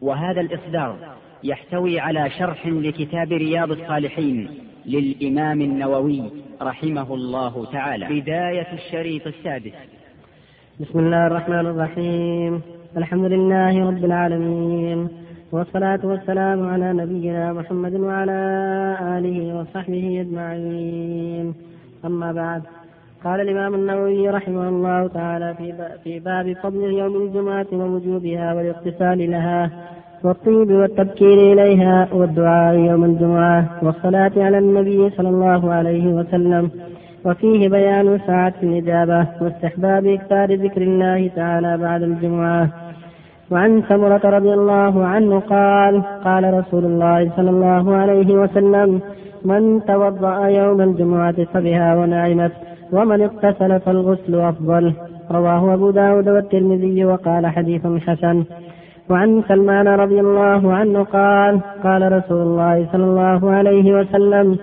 وهذا الإصدار يحتوي على شرح لكتاب رياض الصالحين للإمام النووي رحمه الله تعالى. بداية الشريط السادس. بسم الله الرحمن الرحيم. الحمد لله رب العالمين. والصلاة والسلام على نبينا محمد وعلى آله وصحبه أجمعين. أما بعد. قال الإمام النووي رحمه الله تعالى في باب فضل يوم الجمعة ووجوبها والاغتسال لها والطيب والتبكير إليها والدعاء يوم الجمعة والصلاة على النبي صلى الله عليه وسلم. وفيه بيان ساعة الإجابة واستحباب إكثار ذكر الله تعالى بعد الجمعة. وعن سمرة رضي الله عنه قال قال رسول الله صلى الله عليه وسلم من توضأ يوم الجمعة فبها ونعمت ومن اغتسل فالغسل أفضل. رواه أبو داود والترمذي وقال حديث حسن. وعن سلمان رضي الله عنه قال قال رسول الله صلى الله عليه وسلم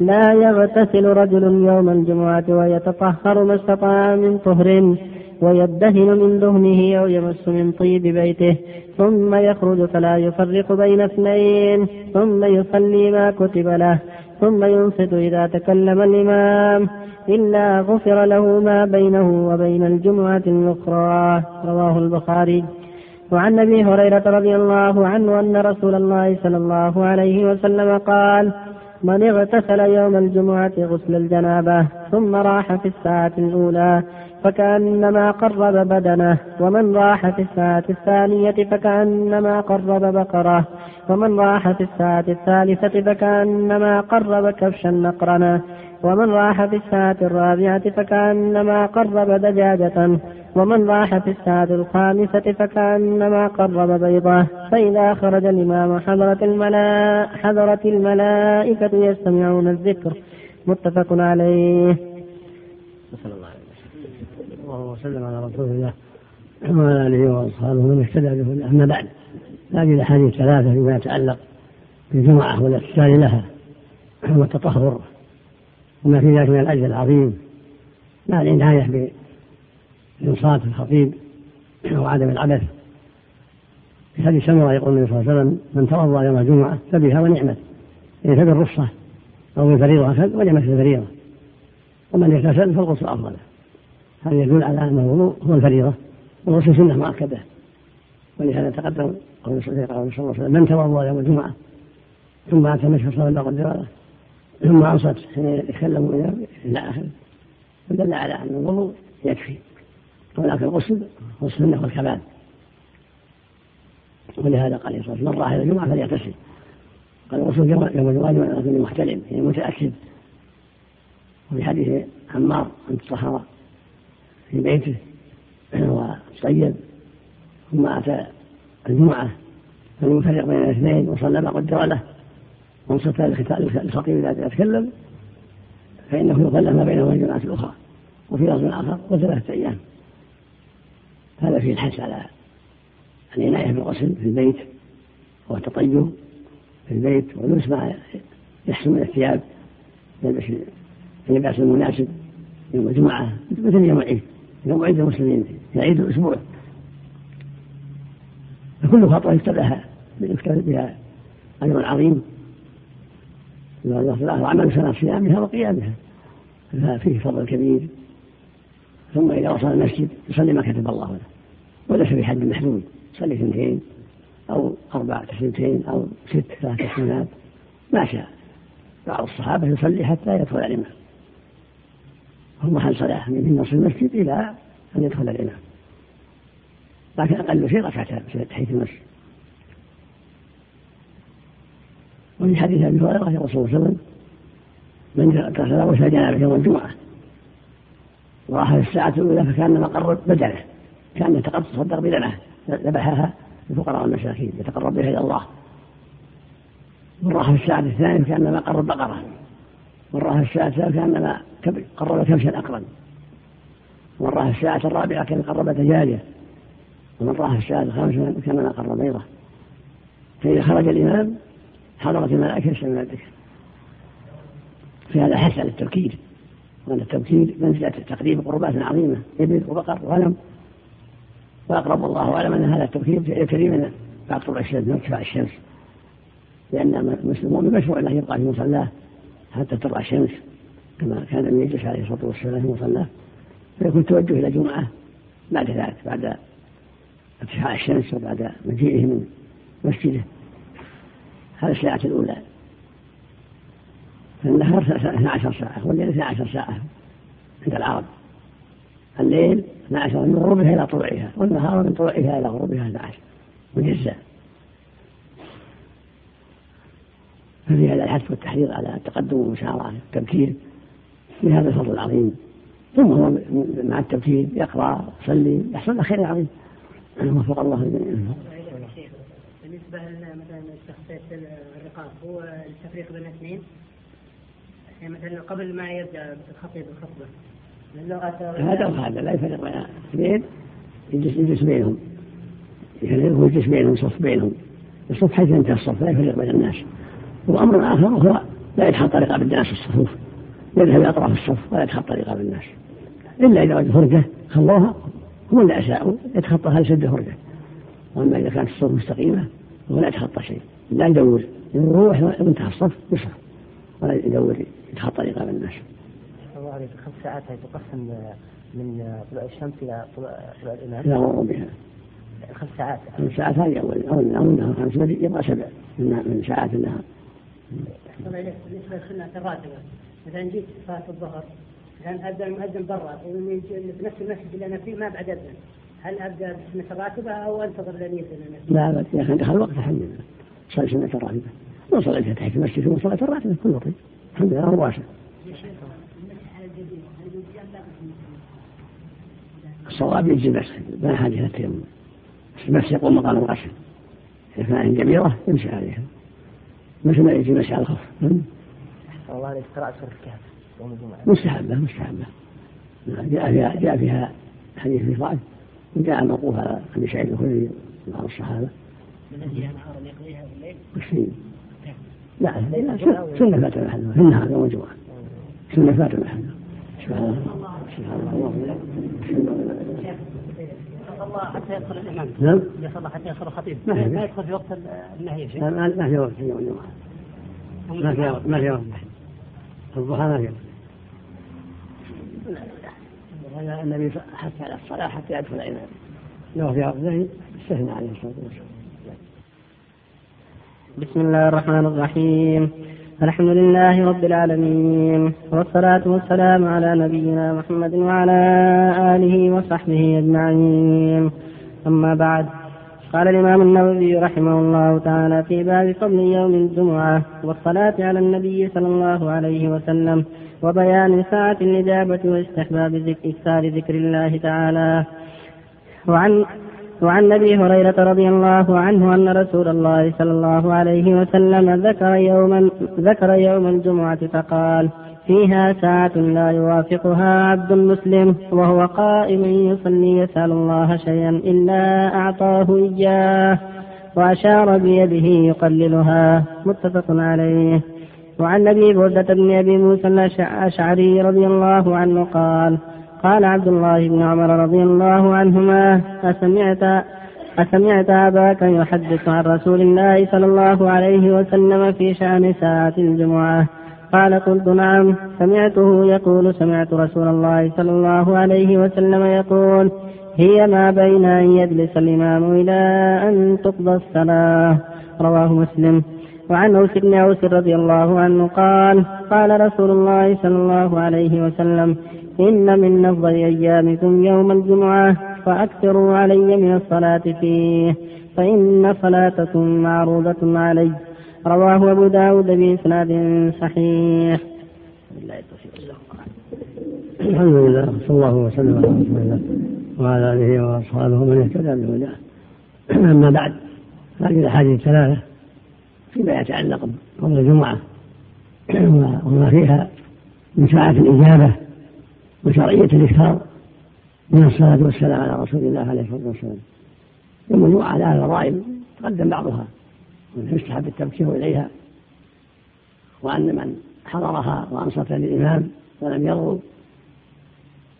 لا يغتسل رجل يوم الجمعة ويتطهر ما استطاع من طهر ويدهن من دهنه أو يمس من طيب بيته ثم يخرج فلا يفرق بين اثنين ثم يصلي ما كتب له ثم ينصت إذا تكلم الإمام. إلا غفر له ما بينه وبين الجمعة الأخرى. رواه البخاري. وعن أبي هريرة رضي الله عنه أن رسول الله صلى الله عليه وسلم قال من اغتسل يوم الجمعة غسل الجنابة ثم راح في الساعة الأولى. فكأنما قرب بدنه ومن راح في الساعة الثانية فكأنما قرب بقرة ومن راح في الساعة الثالثة فكأنما قرب كبشا نقرنا ومن راح في الساعة الرابعة فكأنما قرب دجاجة ومن راح في الساعة الخامسة فكأنما قرب بيضة فإذا خرج الإمام حضرت الملا حضرت الملائكة يستمعون الذكر متفق عليه. الله وسلم. على رسول الله وعلى آله وأصحابه من اهتدى به أما بعد هذه الأحاديث ثلاثة فيما يتعلق بالجمعة والاغتسال لها والتطهر وما في ذلك من الأجر العظيم مع العناية بإنصات الخطيب وعدم العبث. في حديث سمرة يقول النبي صلى الله عليه وسلم من توضأ يوم الجمعة فبها ونعمت. يعني فبالرخصة أو بالفريضة أخذ ونعمت الفريضة ومن اغتسل فالغسل أفضل. هذا يدل على أن الوضوء هو الفريضة والغسل سنة مؤكدة. ولهذا تقدم قول صلى الله عليه وسلم من توضأ يوم الجمعة ثم أتى مشهد صلى الله عليه وسلم ثم أنصت حين يتكلم إلى آخره فدل على أن الوضوء يكفي. ولكن الغسل هو السنة والكمال ولهذا قال عليه الصلاة من راح إلى الجمعة فليغتسل. قال الغسل يوم الجمعة لكن محتلم يعني متأكد. وفي حديث عمار أن تطهر في بيته. وطيب ثم أتى الجمعة فلم يفرق بين الاثنين وصلى ما قدر له. وانصت الخطيب اذا يتكلم. فإنه يخلف ما بينه وبين الجماعة الأخرى. وفي لفظ آخر وثلاثه أيام. هذا فيه الحث على العناية بالغسل في البيت والتطيب في البيت. ولبس ما يحسن من الثياب. يلبس اللباس المناسب يوم الجمعة مثل يوم العيد. يوم عيد المسلمين عيد الأسبوع. فكل خطوة يكتب بها اجر عظيم الله وعمل سنة صيامها وقيامها ففيه فضل كبير. ثم إذا وصل المسجد يصلي ما كتب الله له وليس بحد محدود. يصلي اثنتين أو أربع تسليمتين أو ست ثلاث تسليمات ما شاء. بعض الصحابة يصلي حتى يدخل الإمام هو محل صلاة من نصف المسجد إلى أن يدخل الإمام. لكن أقل شيء ركعتان في تحية المسجد. وفي حديث أبي هريرة يقول صلى الله عليه وسلم من اغتسل غسل جنابه يوم الجمعة وراح في الساعة الأولى فكانما قرب بدنه كان يتقصد بدنه ذبحها الفقراء والمساكين يتقرب بها إلى الله. من راح في الساعة الثانية كأنما قرب بقرة. في الساعة الثالثة كأنما قرب كبشا راح في الساعة الرابعة كان قرب دجاجة ومن في الساعة الخامسة كأنما قرب بيضة فإذا خرج الإمام حضرت الملائكة يسمعون الذكر في هذا حث على التبكير وأن التبكير منزلة تقديم قربات عظيمة. إبل وبقر وغنم وأقرب الله أعلم أن هذا التبكير يكري من بعد طلوع الشمس من الشمس. لأن المسلمون مشروع أنه يبقى في مصلاه. حتى تطلع الشمس كما كان النبي يجلس عليه الصلاة والسلام في مصلاه فيكون توجه إلى جمعة بعد ذلك بعد ارتفاع الشمس وبعد مجيئه من مسجده. هذه الساعة الأولى. فالنهار 12 ساعة والليل 12 ساعة عند العرب. الليل 12 من غروبها إلى طلوعها والنهار من طلوعها إلى غروبها 12 مجزأ ففي هذا الحث والتحريض على التقدم والمشارعة التبكير بهذا الفضل العظيم. ثم هو مع التبكير يقرأ يصلي يحصل له خير عظيم. وفق الله بالنسبة مثلا تخصيص الرقاب هو التفريق بين الاثنين يعني مثلا قبل ما يبدأ الخطيب الخطبة هذا وهذا لا يفرق بين اثنين يجلس يجلس بينهم. يفرق ويجلس بينهم صف بينهم. الصف حيث ينتهي الصف لا يفرق بين الناس. وامر اخر هو لا يتخطى رقاب الناس في الصفوف يذهب إلى اطراف الصف ولا يتخطى رقاب الناس الا اذا وجد فرجه خلوها هم اللي اساءوا يتخطى يسد فرجه واما اذا كانت الصف مستقيمه فهو لا يتخطى شيء لا يدور يروح وانتهى الصف يصرف ولا يدور يتخطى رقاب الناس. الله عليك خمس ساعات تقسم من طلوع الشمس إلى طلوع الامام. إلى غروبها. خمس ساعات. خمس ساعات هذه اول اول اول النهار خمس يبقى سبع من ساعات النهار. بالنسبة للسنه الراتبه مثلا جيت صلاة الظهر مثلا أبدأ المؤذن برا في نفس المسجد اللي أنا فيه ما بعد أذن. هل أبدأ بسنه الراتبة أو أنتظر لين يأذن لا بس يا أخي دخل وقت الحمد لله صلي سنه الراتبه من صليتها تحت المسجد صلاة الراتبة كله طيب الحمد لله واسع الصواب يجزي المسح لا حاجة إلى التيمم المسح يقوم مقام الغسل. إذا كان كبيره يمشي عليها. مثل ما يجي مسح على الخف الله عليك قراءة سورة الكهف. يوم الجمعة. مستحبة مستحبة. جاء فيها جاء فيها حديث في ضعف وجاء موقوف على أبي سعيد الخدري وبعض الصحابة. من أجل نهارا يقضيها في الليل؟ لا لا سنة فات محلها في النهار يوم الجمعة سنة فات محلها سبحان الله. سبحان الله. الله حتى يدخل الإمام. نعم. يصلى حتى يدخل الخطيب. ما يدخل في وقت النهي شيء ما ما في وقت ما في وقت ما في وقت. الضحى ما في وقت. هذا النبي حث على الصلاة حتى يدخل الإمام. لو في وقت النهي استثنى عليه الصلاة والسلام. بسم الله الرحمن الرحيم. الحمد لله رب العالمين والصلاة والسلام على نبينا محمد وعلى آله وصحبه أجمعين. أما بعد قال الإمام النووي رحمه الله تعالى في باب فضل يوم الجمعة والصلاة على النبي صلى الله عليه وسلم وبيان ساعة الإجابة واستحباب ذكر ذكر الله تعالى. وعن وعن أبي هريرة رضي الله عنه أن رسول الله صلى الله عليه وسلم ذكر يوما ذكر يوم الجمعة فقال فيها ساعة لا يوافقها عبد مسلم وهو قائم يصلي يسأل الله شيئا إلا أعطاه إياه وأشار بيده يقللها. متفق عليه. وعن أبي بردة بن أبي موسى الأشعري رضي الله عنه قال قال عبد الله بن عمر رضي الله عنهما أسمعت أسمعت أباك يحدث عن رسول الله صلى الله عليه وسلم في شأن ساعة الجمعة. قال قلت نعم سمعته يقول سمعت رسول الله صلى الله عليه وسلم يقول هي ما بين أن يجلس الإمام إلى أن تقضى الصلاة. رواه مسلم. وعن أوس بن أوس رضي الله عنه قال قال رسول الله صلى الله عليه وسلم إن من أفضل أيامكم يوم الجمعة فأكثروا علي من الصلاة فيه فإن صلاتكم معروضة علي. رواه أبو داود بإسناد صحيح. الحمد لله صلى الله وسلم على رسول الله وعلى آله وأصحابه من اهتدى بهداه. أما بعد هذه الأحاديث الثلاثة فيما يتعلق بفضل الجمعة وما فيها من ساعة الإجابة وشرعية الإكثار من الصلاة والسلام على رسول الله عليه الصلاة والسلام. الجمعة على الفضائل تقدم بعضها من يستحب التبكير إليها. وأن من حضرها وأنصت للإمام ولم يرضوا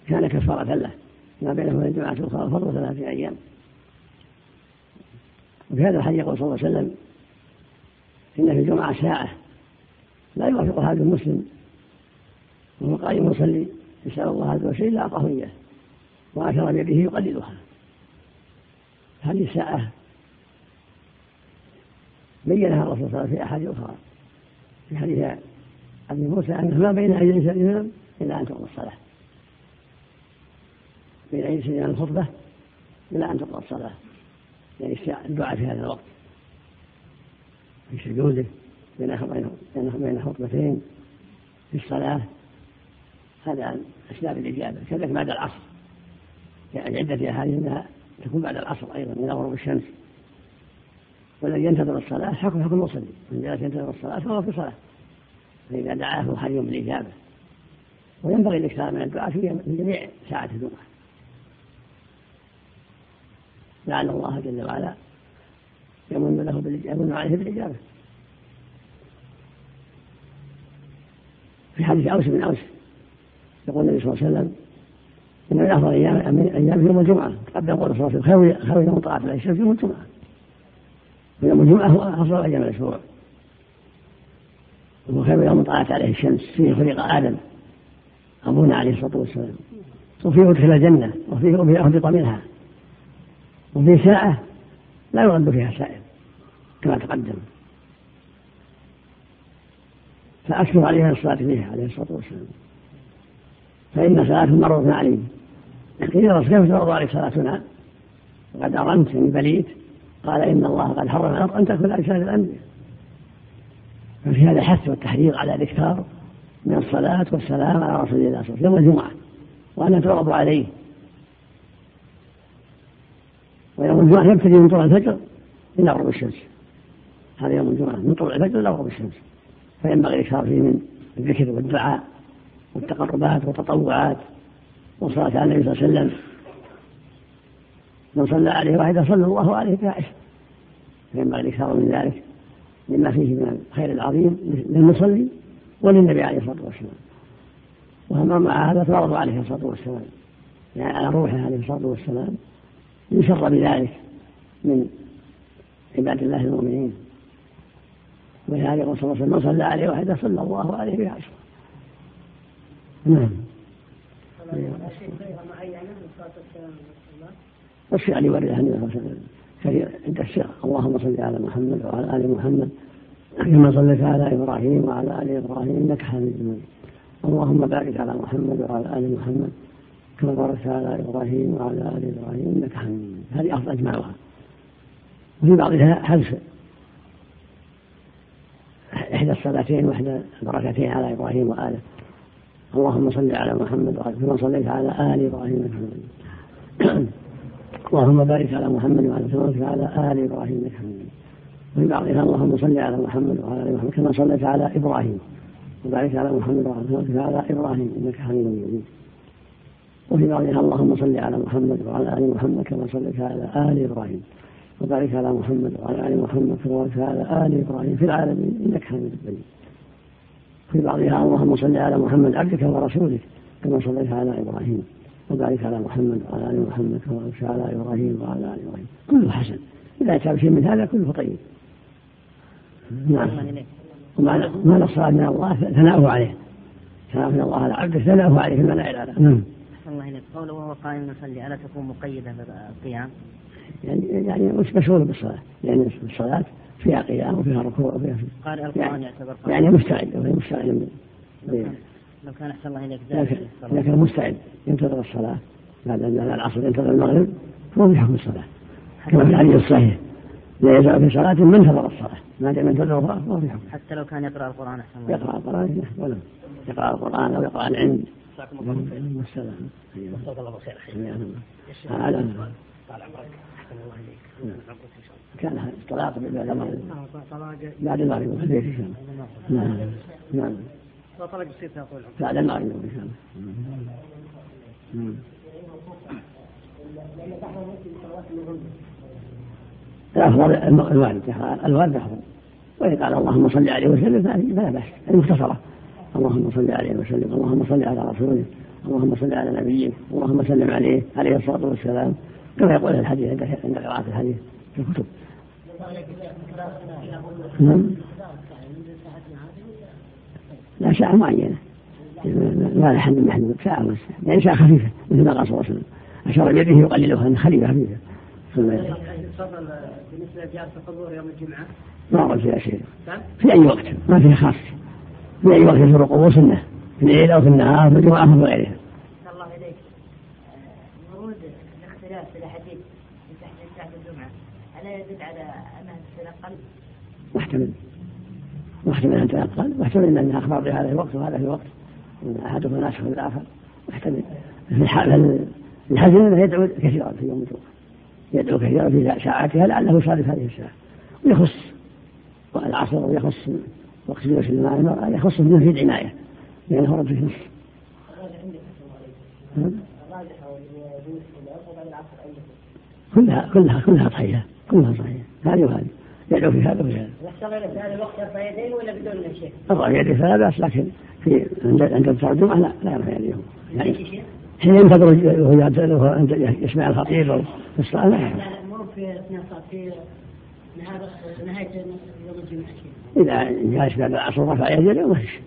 كان كفارة له ما بينه وبين الجمعة الأخرى الفضل ثلاثة أيام. وفي هذا الحديث يقول صلى الله عليه وسلم إن في الجمعة ساعة لا يوافق هذا المسلم وهو قائم يصلي. يسأل الله عز وجل أعطاه إياه. وأشار بيده يقلدها. هذه الساعة بينها الرسول صلى الله عليه وسلم في أحاديث أخرى. في حديث أبي موسى أنه ما بين يجلس الإمام إلا أن تقضى الصلاة. بين يجلس الإمام الخطبة إلا أن تقضى الصلاة. يعني الدعاء في هذا الوقت. في سجوده بين بين خطبتين. في الصلاة. هذا عن أسباب الإجابة كذلك بعد العصر. يعني عدة أحاديث أنها تكون بعد العصر أيضا من غروب الشمس. والذي ينتظر الصلاة حكم حكم المصلي. من جلس ينتظر الصلاة فهو في صلاة. فإذا دعاه حي بالإجابة وينبغي الإكثار من الدعاء في جميع ساعات الجمعة. لعل الله جل وعلا يمن له يمن عليه بالإجابة. في حديث أوس بن أوس يقول النبي صلى الله عليه وسلم إن من أفضل أيام أيام يوم الجمعة قبل يقول صلى الله عليه وسلم خير يوم طلعت عليه الشمس يوم الجمعة. ويوم الجمعة هو أفضل أيام الأسبوع وهو خير يوم طلعت عليه الشمس فيه خلق آدم. أبونا عليه الصلاة والسلام. وفيه أدخل الجنة وفيه أهبط منها. وفي ساعة لا يرد فيها سائل كما تقدم. فأكثر عليها الصلاة فيها عليه الصلاة والسلام. فإن صلاة مرض عليه. قيل يا كيف ترضى عليك صلاتنا؟ وقد أرمت من بليت. قال إن الله قد حرم الأرض أن تأكل أجساد الأنبياء. ففي هذا الحث والتحريض على الإكثار من الصلاة والسلام على رسول الله صلى الله عليه وسلم يوم الجمعة وأن تعرض عليه. ويوم الجمعة يبتدي من طلوع الفجر إلى غروب الشمس. هذا يوم الجمعة من طلوع الفجر إلى غروب الشمس. فينبغي الإكثار فيه من الذكر والدعاء. والتقربات والتطوعات والصلاة على النبي صلى الله عليه وسلم. من صلى عليه واحدة صلى الله عليه بها عشر فينبغي الإكثار من ذلك لما فيه من الخير العظيم للمصلي وللنبي عليه الصلاة والسلام. وأما مع هذا فرض عليه الصلاة والسلام. يعني على روحه عليه الصلاة والسلام. يسر بذلك من عباد الله المؤمنين. ولهذا يقول صلى الله عليه وسلم من صلى عليه واحدة صلى الله عليه بها عشرة نعم. الله عليه وسلم كثير عند الشيخ. اللهم صل على محمد وعلى آل محمد. كما صليت على إبراهيم وعلى آل إبراهيم إنك حميد مجيد. اللهم بارك على محمد وعلى آل محمد. كما باركت على إبراهيم وعلى آل إبراهيم إنك حميد هذه أفضل أجمعها. وفي بعضها حذف إحدى الصلاتين وإحدى البركتين على إبراهيم وآله؟ اللهم صل على محمد وعلى كما صليت على آل إبراهيم انك حميد اللهم بارك على محمد وعلى كما على آل إبراهيم انك حميد وفي بعضها اللهم صل على محمد وعلى آل محمد كما صليت على إبراهيم. وبارك على محمد وعلى كما على إبراهيم إنك حميد مجيد. وفي بعضها اللهم صل على محمد وعلى آل محمد كما صليت على آل إبراهيم. وبارك على محمد وعلى آل محمد كما باركت على آل إبراهيم في العالمين إنك حميد مجيد. في بعضها اللهم صل على محمد عبدك ورسولك كما صليت على إبراهيم وبارك على محمد وعلى آل محمد كما باركت على إبراهيم وعلى آل إبراهيم. كله حسن. إذا اتى بشيء من هذا كله طيب. نعم. ومعنى الصلاة من الله ثناؤه عليه. ثناؤه من الله على عبده ثناؤه عليه في الاعلى نعم. الله إليك. قوله وهو قائم يصلي ألا تكون مقيدة بالقيام؟ يعني يعني مش مشغول بالصلاة. لأن يعني الصلاة فيها قيام وفيها ركوع وفيها قارئ القرآن يعني يعتبر قائم يعني مستعد وهي مستعد. لو كان أحسن الله إليك إذا كان مستعد. ينتظر الصلاة. بعد العصر ينتظر المغرب فهو في حكم الصلاة. كما في الحديث الصحيح. لا يزال في صلاة من انتظر الصلاة. ما دام ينتظر فهو في حكم. حتى لو كان يقرأ القرآن أحسن الله يقرأ القرآن ولا يقرأ القرآن أو يقرأ العلم. والسلام. الله خير هذا. طال عمرك. أحسن الله إليك. كان الطلاق بعد المغرب بعد المغرب ان شاء الله نعم نعم طلاق بعد المغرب ان شاء الله الأفضل الوالد الوالد أفضل وإن قال اللهم صل عليه وسلم فلا بأس. المختصرة. اللهم صل عليه وسلم. اللهم صل على رسوله. اللهم صل على نبيك اللهم سلم عليه. عليه الصلاة والسلام. كما يقول الحديث عند قراءة الحديث. في الكتب. نعم. لا ساعة معينة لا لحد محدود ساعة بس يعني ساعة خفيفة مثل ما قال صلى الله عليه وسلم. أشار بيده يقللها أن خليفة خفيفة. بالنسبة لجالس القبور يوم الجمعة؟ ما ورد فيها شيء في أي وقت؟ ما فيها خاص. في أي وقت يزور القبور سنة. في الليل أو في النهار في الجمعة أو في غيرها الله إليك ورود الاختلاف في الأحاديث في تحت الجمعة ألا يدل على أنها تتنقل؟ محتمل محتمل أن تنقل محتمل أنها أخبار بهذا الوقت وهذا في وقت أحدهما ناسخ الآخر محتمل في الحزن أنه يدعو كثيرا في يوم الجمعة. يدعو كثيرا في ساعاتها لعله يصادف هذه الساعة. ويخص العصر ويخص وقت جلوس المرأة يخص بمزيد عناية لأنه ورد فيه نص كلها كلها كلها صحيحة كلها صحيحة. هذه وهذه. يدعو في هذا وفي هذا. في هذا الوقت يرفع يديه ولا بدون شيء؟ يرفع يديه فلا بأس لكن في عند عند الجمعة لا لا يرفع يديه. يعني حين ينتظر وهو يسمع الخطيب أو في الصلاه لا. مو في اثناء في نهاية يوم الجمعة. إذا جالس بعد العصر رفع يده ما فيش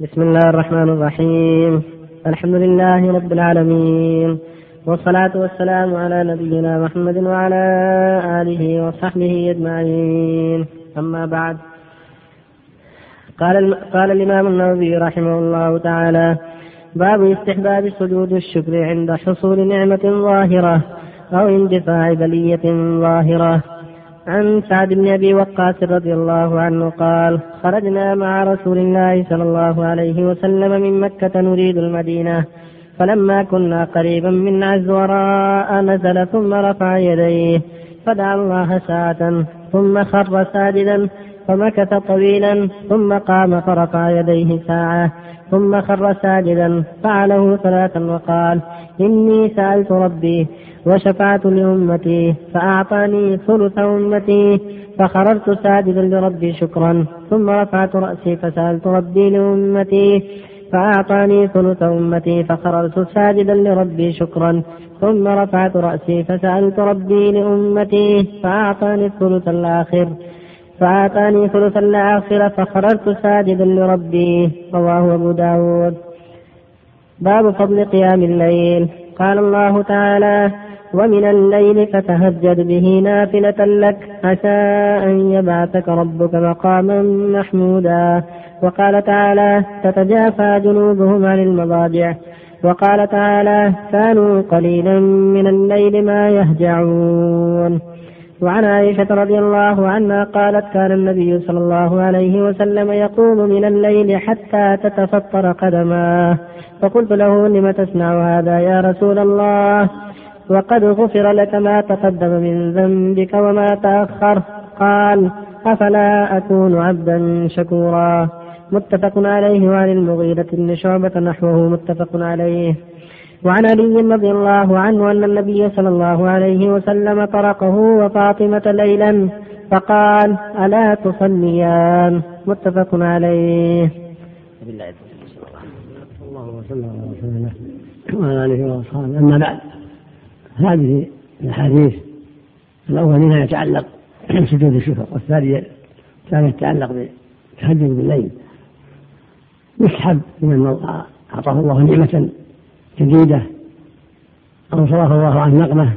بسم الله الرحمن الرحيم. الحمد لله رب العالمين. والصلاة والسلام على نبينا محمد وعلى آله وصحبه أجمعين. أما بعد قال قال الإمام النووي رحمه الله تعالى باب استحباب سجود الشكر عند حصول نعمة ظاهرة أو اندفاع بلية ظاهرة. عن سعد بن أبي وقاص رضي الله عنه قال خرجنا مع رسول الله صلى الله عليه وسلم من مكة نريد المدينة. فلما كنا قريبا من عزوراء نزل ثم رفع يديه فدعا الله ساعة ثم خر ساجدا فمكث طويلا ثم قام فرفع يديه ساعة ثم خر ساجدا فعله ثلاثا وقال إني سألت ربي وشفعت لأمتي فأعطاني ثلث أمتي فخررت ساجدا لربي شكرا ثم رفعت رأسي فسألت ربي لأمتي فأعطاني ثلث أمتي فخررت ساجدا لربي شكرا ثم رفعت رأسي فسألت ربي لأمتي فأعطاني الثلث الآخر. فأعطاني ثلث الآخر فخررت ساجدا لربي رواه أبو داود. باب فضل قيام الليل. قال الله تعالى ومن الليل فتهجد به نافلة لك عسى أن يبعثك ربك مقاما محمودا. وقال تعالى تتجافى جنوبهم عن المضاجع. وقال تعالى كانوا قليلا من الليل ما يهجعون. وعن عائشة رضي الله عنها قالت كان النبي صلى الله عليه وسلم يقوم من الليل حتى تتفطر قدماه. فقلت له لم تصنع هذا يا رسول الله؟ وقد غفر لك ما تقدم من ذنبك وما تأخر. قال أفلا أكون عبدا شكورا. متفق عليه وعن المغيرة بن شعبة نحوه متفق عليه. وعن علي رضي الله عنه أن النبي صلى الله عليه وسلم طرقه وفاطمة ليلا فقال ألا تصليان؟ متفق عليه. الله وسلم على رسول الله وعلى آله وأصحابه. أما بعد هذه الأحاديث الأول منها يتعلق بسجود الشكر والثانية كان يتعلق بالتهجد بالليل. يسحب من أعطاه الله نعمة جديدة أو صرف الله عنه نقمة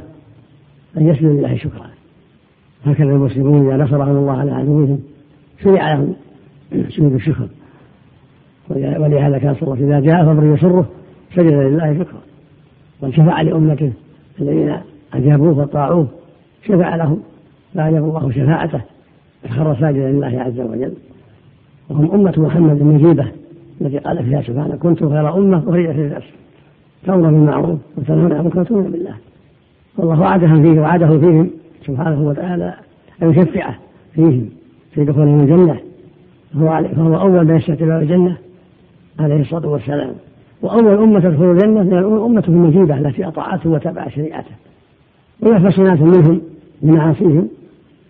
أن يسجد لله شكرا. هكذا المسلمون إذا نصرهم الله على عدوهم شرع لهم سجود الشكر ولهذا كان صلى الله عليه وسلم إذا جاء فأمر يسره سجد لله شكرا. وشفع لأمته الذين أجابوه وطاعوه شفع لهم فأجاب الله شفاعته فخر ساجدا لله عز وجل. وهم أمة محمد المجيبة التي قال فيها سبحانه كنتم خير أمة أخرجت للناس تأمر بالمعروف وتنهون عن المنكر بالله. والله وعدهم فيه وعده فيهم سبحانه وتعالى أن يشفعه فيهم في دخولهم الجنة. فهو, فهو أول من يستفتح الجنة عليه الصلاة والسلام. وأول أمة تدخل الجنة هي الأمة المجيبة التي أطاعته وتبع شريعته. ويحبس ناس منهم بمعاصيهم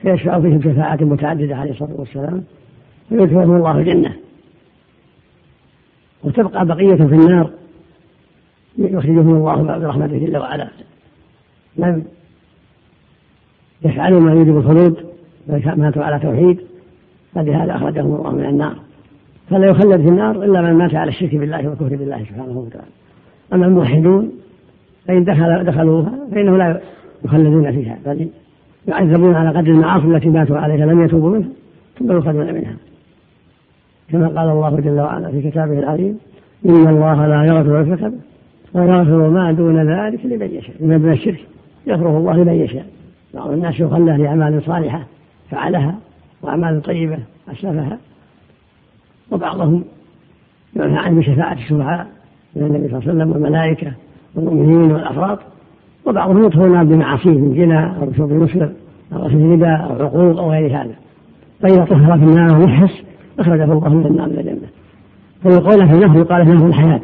فيشفع فيهم شفاعات متعددة عليه الصلاة والسلام فيدخلهم الله الجنة. وتبقى بقية في النار يخرجهم الله برحمته جل وعلا. لم يفعلوا ما يوجب الخلود ماتوا على توحيد فلهذا أخرجهم الله من النار. فلا يخلد في النار إلا من مات على الشرك بالله والكفر بالله سبحانه وتعالى. أما الموحدون فإن دخل دخلوها فإنه لا يخلدون فيها بل يعذبون على قدر المعاصي التي ماتوا عليها لم يتوبوا منها ثم يخرجون منها. كما قال الله جل وعلا في كتابه العظيم إن الله لا يغفر الكتب ويغفر ما دون ذلك لمن يشاء. من الشرك يغفره الله لمن يشاء. بعض الناس يخلى لأعمال صالحة فعلها وأعمال طيبة أسلفها وبعضهم ينهى عنه بشفاعة الشفعاء من النبي صلى الله عليه وسلم والملائكة والمؤمنين والأفراد وبعضهم يدخلون بمعاصيه من زنا أو شرب المسلم أو أكل الربا أو عقوق أو غير هذا. فإذا طهر في النار ويحس أخرجه الله من النار إلى الجنة. فيقول في النهر يقال له الحياة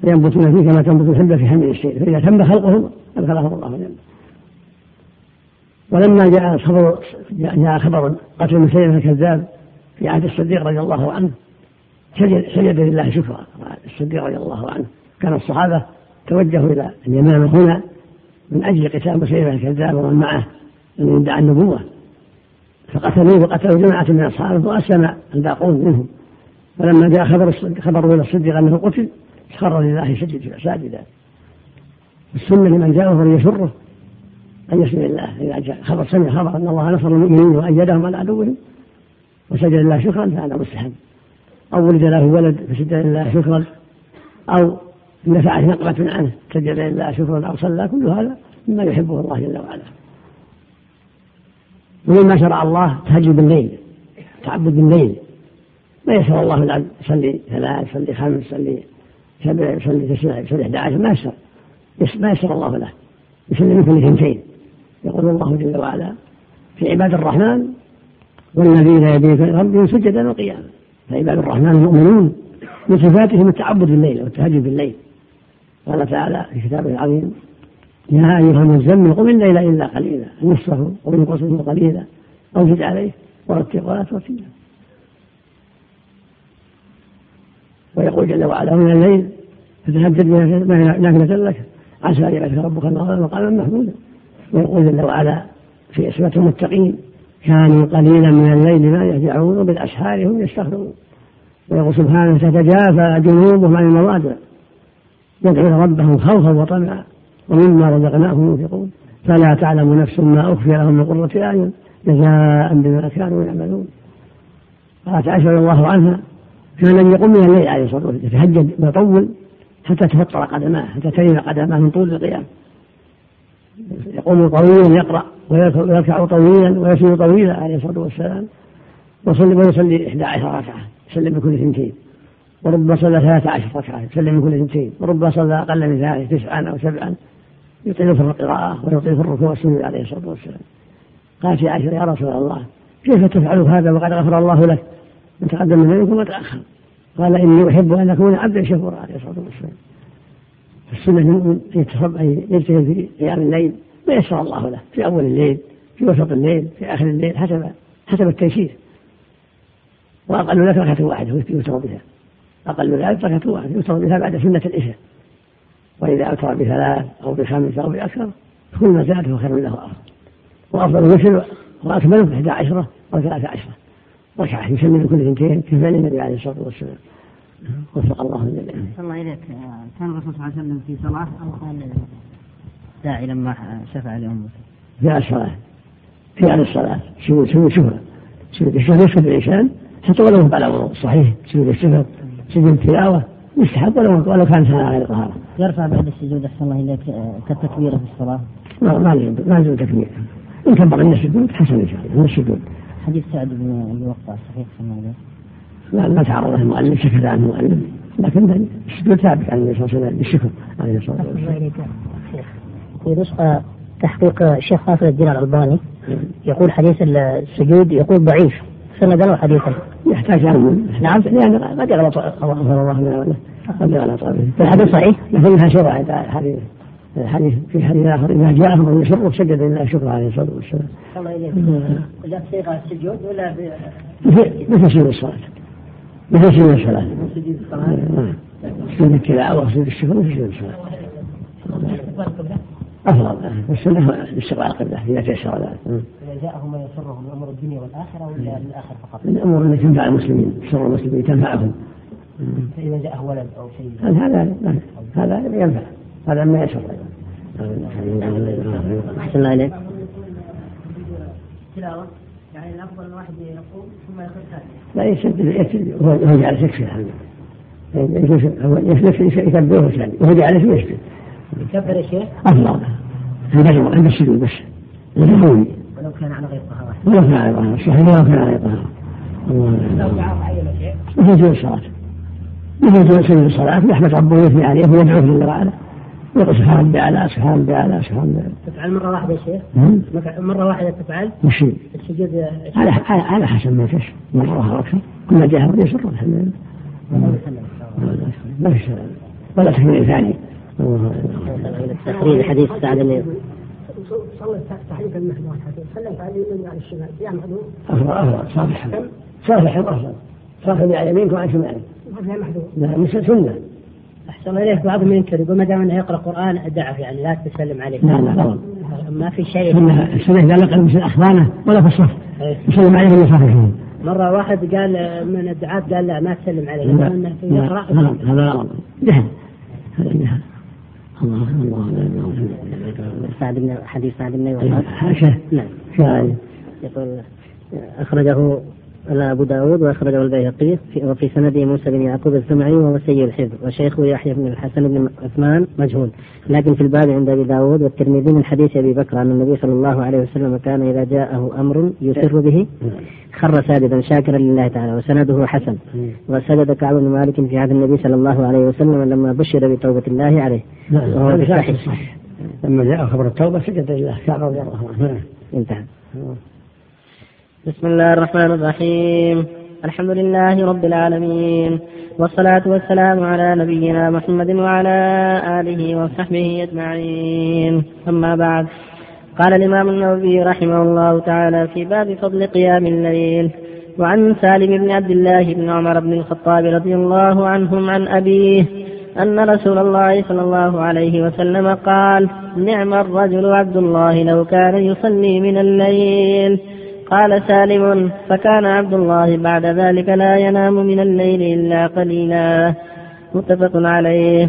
فينبتون فيه كما تنبت الحبة في حمل الشيء فإذا تم خلقهم أدخلهم الله الجنة. ولما جاء خبر جاء خبر قتل مسيلمة الكذاب في عهد الصديق رضي الله عنه سجد سجد لله شكرا. الصديق رضي الله عنه. كان الصحابة توجهوا إلى اليمامة هنا من أجل قتال مسيلمة الكذاب ومن معه من يدعى النبوة. فقتلوه وقتلوا جماعة من أصحابه وأسلم الباقون منهم. فلما جاء خبر خبر إلى الصديق أنه قتل خر لله ساجدا السنة لمن جاءه فليسره أن يسجد لله. إذا جاء خبر سمع خبر أن الله نصر المؤمنين وأيدهم على عدوهم وسجد لله شكرا فهذا مستحب. أو ولد له ولد فسجد لله شكرا أو نفعت نقمة عنه سجد لله شكرا أو صلى كل هذا مما يحبه الله جل وعلا. ومما شرع الله تهجد بالليل تعبد بالليل. ما يسر الله العبد يصلي ثلاث يصلي خمس يصلي سبع يصلي تسع يصلي 11 ما يسر. ما يسر الله له. يصلي من كل اثنتين يقول الله جل وعلا في عباد الرحمن والذين يبيتون ربهم سجدا وقياما. فعباد الرحمن المؤمنون من صفاتهم التعبد بالليل والتهجد بالليل. قال تعالى في كتابه العظيم يا أيها المزمل قم الليل إلا قليلا نصفه أو ينقص منه قليلا أو زد عليه ورتل ولا ترتيلا ويقول جل وعلا من الليل فتهجد نافلة لك عسى أن يبعثك ربك مقاما محمودا ويقول جل وعلا في اسمة المتقين كانوا قليلا من الليل ما يهجعون وبالأسحار هم يستغفرون. ويقول سبحانه تتجافى جنوبهم عن المضاجع يدعون ربهم خوفا وطمعا. ومما رزقناهم ينفقون. فلا تعلم نفس ما أخفي لهم من قرة أعين جزاء بما كانوا يعملون. قالت عائشة رضي الله عنها كان لم يقم من الليل عليه الصلاة والسلام. يتهجد ويطول حتى تفطر قدماه حتى تلين قدماه من طول القيام. يقوم طويلا يقرأ. ويركع طويلا ويسجد طويلا عليه الصلاة والسلام. ويصلي ويصلي 11 ركعة يسلم بكل اثنتين. وربما صلى 13 ركعة يسلم بكل اثنتين. وربما صلى أقل من ذلك تسعا أو سبعا. يطيل في القراءة ويطيل في الركوع والسجود عليه الصلاة والسلام. قالت يا عائشة يا رسول الله كيف تفعل هذا وقد غفر الله لك؟ من تقدم من ذلك وما تأخر. قال إني أحب أن أكون عبدا شكورا عليه الصلاة والسلام. السنة المؤمن أن يجتهد في قيام الليل ما يسر الله له. في أول الليل في وسط الليل في آخر الليل حسب حسب التيسير. وأقل ذلك ركعة واحدة يوتر بها. أقل ذلك ركعة واحدة يوتر بها بعد سنة العشاء. وإذا أوتر بثلاث أو بخمس أو بأكثر كل ما زاد فهو خير له أفضل وأفضل مثل وأكمله إحدى عشرة أو ثلاثة عشرة. ركعة يسلم كل اثنتين كفعل النبي عليه الصلاة والسلام. وفق الله الجميع. الله إليك كان الرسول صلى الله عليه وسلم في صلاة أو كان داعي لما شفع لأمته؟ في الصلاة. في على الصلاة. سجود سجود شهرة سجود الشهر يسجد الإنسان حتى ولو على وضوء صحيح. سجود الشهر سجود التلاوة. يستحب ولو ولو كان على غير طهارة. يرفع بعد السجود. أحسن الله إليك. كالتكبيرة في الصلاة؟ ما ما لزم ما لزم تكبير. إن كبر من السجود حسن إن شاء الله. من السجود. حديث سعد بن أبي وقاص. صحيح. لا ما تعرض له المؤلف. سكت عنه المؤلف. لكن السجود ثابت عن النبي صلى الله عليه وسلم. بالشكر عليه الصلاة والسلام. في نسخة تحقيق الشيخ فاصل الدين الألباني يقول حديث السجود يقول ضعيف سندا وحديثا يحتاج نعم لأن قد يغلط غفر الله له قد يغلط الحديث صحيح؟ مثلها شرع حديث الحديث في حديث آخر إذا جاءهم من يسر سجد لله شكر عليه الصلاة والسلام. الله إليك. لا صيغه السجود ولا مثل سجود الصلاة. مثل سجود الصلاة. سجود الصلاة. سجود التلاوة وسجود الشكر مثل سجود الصلاة. افضل والسنة استقبال القبله اذا تيسر ذلك. اذا جاءهم ما يسرهم من امور الدنيا والاخره ولا الاخره فقط؟ من الأمور التي تنفع المسلمين، تسر المسلمين تنفعهم. فاذا جاءه ولد أو شيء هذا هذا ينفع هذا ما يسر احسن الله اليك. تلاوه يعني الافضل الواحد يقوم ثم ياخذ لا يسجد يسجد وهو جالس يكفي هذا يكبر ويسجد وهو جالس يسجد يكبر يا شيخ؟ افضل عند عند السجود بس ولو كان على غير طهاره ولو كان على طهاره صحيح ولو كان على دعاه عين شيء مثل سجود الصلاه مثل سجود الصلاه يحمد ربه ويثني عليه ويدعو في الله يقول سبحان ربي على سبحان ربي على سبحان ربي تفعل مرة واحدة يا شيخ؟ مرة واحدة تفعل؟ وش السجود على على حسب ما تشاء مرة أو أكثر كل جهر يسر الحمد لله ما في ولا تكميل ثاني تقريب حديث سعد بن صلى تحريك المحمود سلمت على اليمين وعلى الشمال. محمود. أفضل أفضل. صالح صالح أفضل. صالح على يمينك وعن شمالك. ما فيها محدود لا مش سنة. أحسن إليك بعضهم ينكر يقول ما دام أنه يقرأ قرآن أدعه يعني لا تسلم عليه. لا لا ما في شيء. سنة السنة إذا لقى مثل أخوانه ولا في الصف. يسلم عليه ولا يصافحه مرة واحد قال من الدعاة قال لا ما تسلم عليه. لا لا هذا غلط. جهل. هذا جهل. الله الله سعد بن حديث سعد بن وقاص حاشا. نعم. يقول أخرجه أبو داود وأخرجه البيهقي وفي سنده موسى بن يعقوب الزمعي وهو سيء الحفظ وشيخه يحيى بن الحسن بن عثمان مجهول. لكن في الباب عند أبي داود والترمذي من حديث أبي بكر أن النبي صلى الله عليه وسلم كان إذا جاءه أمر يسر به خر ساجدا شاكرا لله تعالى وسنده حسن. وسجد كعب بن مالك في عهد النبي صلى الله عليه وسلم لما بشر بتوبة الله عليه. وهو في صحيح لما جاء خبر التوبة سجد لله كعب رضي الله عنه. انتهى. بسم الله الرحمن الرحيم. الحمد لله رب العالمين. والصلاة والسلام على نبينا محمد وعلى آله وصحبه أجمعين. أما بعد قال الإمام النووي رحمه الله تعالى في باب فضل قيام الليل وعن سالم بن عبد الله بن عمر بن الخطاب رضي الله عنهم عن أبيه أن رسول الله صلى الله عليه وسلم قال نعم الرجل عبد الله لو كان يصلي من الليل. قال سالم فكان عبد الله بعد ذلك لا ينام من الليل إلا قليلا. متفق عليه.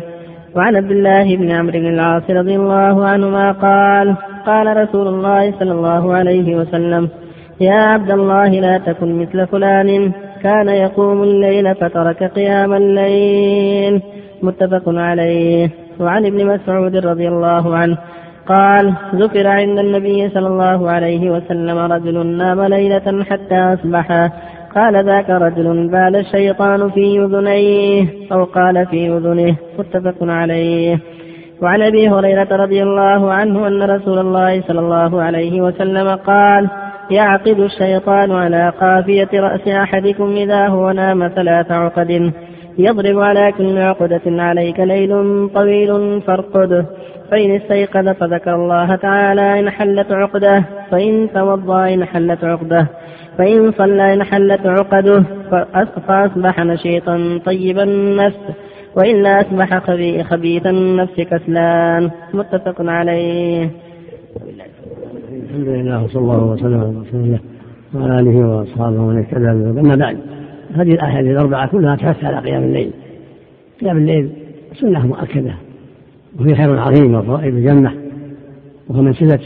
وعن عبد الله بن عمرو بن العاص رضي الله عنهما قال قال رسول الله صلى الله عليه وسلم يا عبد الله لا تكن مثل فلان. كان يقوم الليل فترك قيام الليل. متفق عليه. وعن ابن مسعود رضي الله عنه قال ذكر عند النبي صلى الله عليه وسلم رجل نام ليلة حتى أصبح. قال ذاك رجل بال الشيطان في أذنيه أو قال في أذنه. متفق عليه. وعن أبي هريرة رضي الله عنه أن رسول الله صلى الله عليه وسلم قال يعقد الشيطان على قافية رأس أحدكم إذا هو نام ثلاث عقد. يضرب على كل عقدة عليك ليل طويل فارقده. فإن استيقظ فذكر الله تعالى إن حلت عقده. فإن توضأ إن حلت عقده. فإن صلى إن حلت عقده. فأصبح نشيطا طيب النفس. وإلا أصبح خبيث النفس كسلان. متفق عليه. الحمد لله وصلى الله وسلم على رسول الله وعلى آله وأصحابه ومن اهتدى أما بعد هذه الأحاديث الأربعة كلها تحث على قيام الليل. قيام الليل سنة مؤكدة. وفي خير عظيم وفوائد جنة وهو من صفة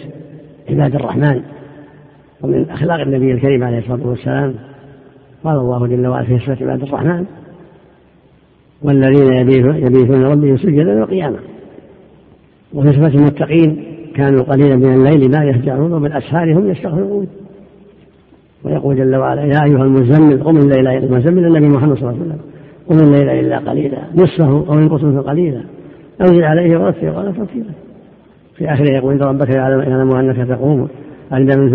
عباد الرحمن. ومن أخلاق النبي الكريم عليه الصلاة والسلام. قال الله جل وعلا في صفة عباد الرحمن والذين يبيتون ربهم سجدا وقياما. وفي صفة المتقين كانوا قليلا من الليل ما يهجعون وبالأسحار هم يستغفرون. ويقول جل وعلا يا أيها المزمل قم الليل المزمل النبي محمد صلى الله عليه وسلم. قم الليل إلا قليلا. نصفه أو انقص منه قليلا. أنزل عليه ورتل قال ترتيلا في آخره يقول إن ربك يعلم أنك تقوم. أدنى من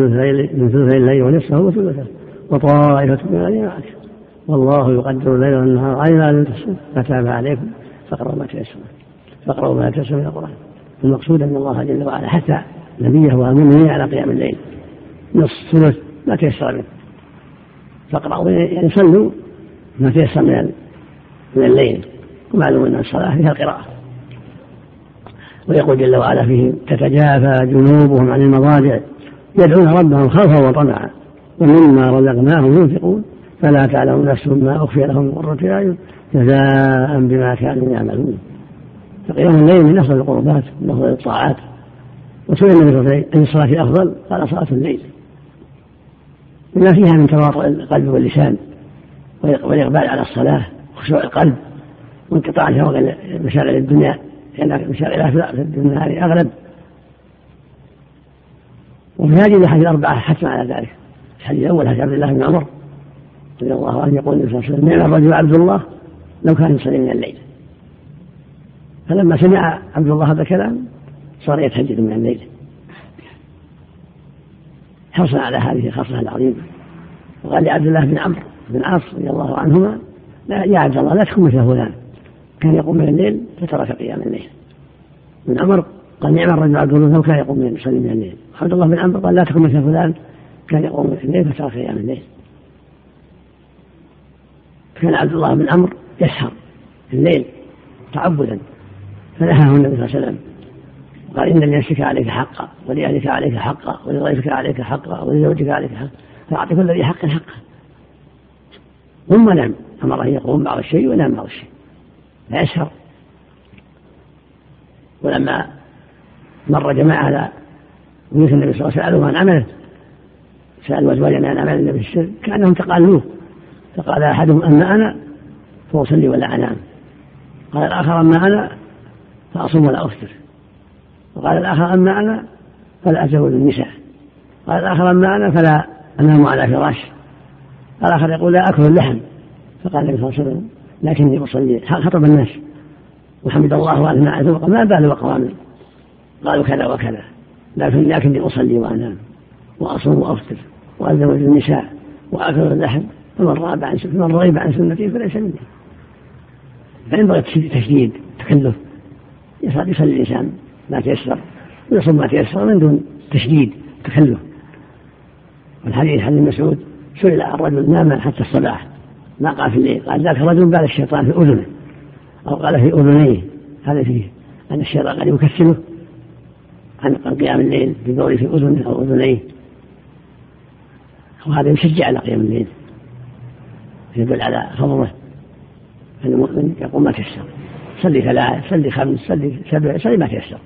ثلثي الليل ونصفه وثلثه. وطائفة من الذين معك والله يقدر الليل والنهار علم أن تحسن فتاب عليكم. فاقرأوا ما تيسر. فاقرأوا ما تيسر من القرآن. المقصود أن الله جل وعلا حتى نبيه والمؤمنين على قيام الليل. نصف ثلث. ما تيسر منه. فاقرأوا يعني صلوا ما تيسر من من الليل. ومعلوم أن الصلاة فيها القراءة ويقول جل وعلا فيه تتجافى جنوبهم عن المضاجع يدعون ربهم خوفا وطمعا. ومما رزقناهم ينفقون فلا تعلم نفس ما أخفي لهم من قرة أعين جزاء بما كانوا يعملون. فقيام الليل من أفضل القربات من أفضل الطاعات. وسئل النبي صلى الله عليه وسلم أي الصلاة أفضل؟ قال صلاة الليل. بما فيها من تواطؤ القلب واللسان والإقبال على الصلاة وخشوع القلب وانقطاع شوق مشاغل الدنيا لأن مشاغلها في الدنيا أغلب وفي هذه الأحاديث الأربعة حتم على ذلك. الحديث الأول حديث عبد الله بن عمر رضي الله عنه يقول النبي صلى الله عليه وسلم نعم الرجل عبد الله لو كان يصلي من الليل. فلما سمع عبد الله هذا الكلام صار يتهجد من الليل. حرصا على هذه الخصلة العظيمة. وقال لعبد الله بن عمرو بن عاص رضي الله عنهما لا يا عبد الله لا تكن مثل فلان. كان يقوم من الليل فترك قيام الليل. من عمر قال نعم الرجل عبد الله كان يقوم من يصلي من الليل. عبد الله بن عمرو قال لا تكن مثل فلان. كان يقوم من الليل فترك قيام الليل. كان عبد الله بن عمرو يسهر في الليل تعبدا فنهاه النبي صلى الله عليه وسلم. قال إن لنفسك عليك حقا ولأهلك عليك حقا ولضيفك عليك حقا ولزوجك عليك حقا. فأعط كل ذي حق حقه. ثم نام. أمر أن يقوم بعض الشيء ونام بعض الشيء. فيسهر ولما مر جماعة على بيوت النبي صلى الله عليه وسلم عن عمله. سألوا أزواجنا عن عمل النبي السر كأنهم تقالوه فقال أحدهم أما أنا فأصلي ولا أنام. قال الآخر أما أنا فأصوم ولا أفطر. وقال الآخر أما أنا فلا أتزوج النساء. قال الآخر أما أنا فلا أنام على فراش. الآخر يقول لا أكل اللحم. فقال النبي صلى الله عليه وسلم لكني أصلي. خطب الناس. وحمد الله وأثنى عليه. ثم ما بال أقوام قالوا كذا وكذا. لكن لكني أصلي وأنام. وأصوم وأفطر. وأتزوج النساء. وآكل اللحم. فمن رغب عن فمن رغب عن سنتي فليس مني. فينبغي تشديد تكلف يصلي الإنسان. ما تيسر. ويصوم ما تيسر من دون تشديد تكلف. والحديث حديث مسعود سئل عن رجل نام حتى الصباح. ما قال في الليل؟ قال ذاك رجل بال الشيطان في أذنه. أو قال في أذنيه. هذا فيه. أن الشيطان قد يكسله عن قيام الليل بقوله في أذنه أو أذنيه. وهذا يشجع على قيام الليل. يدل على فضله. المؤمن يقوم ما تيسر. صلي ثلاث صلي خمس صلي سبع صلي ما تيسر.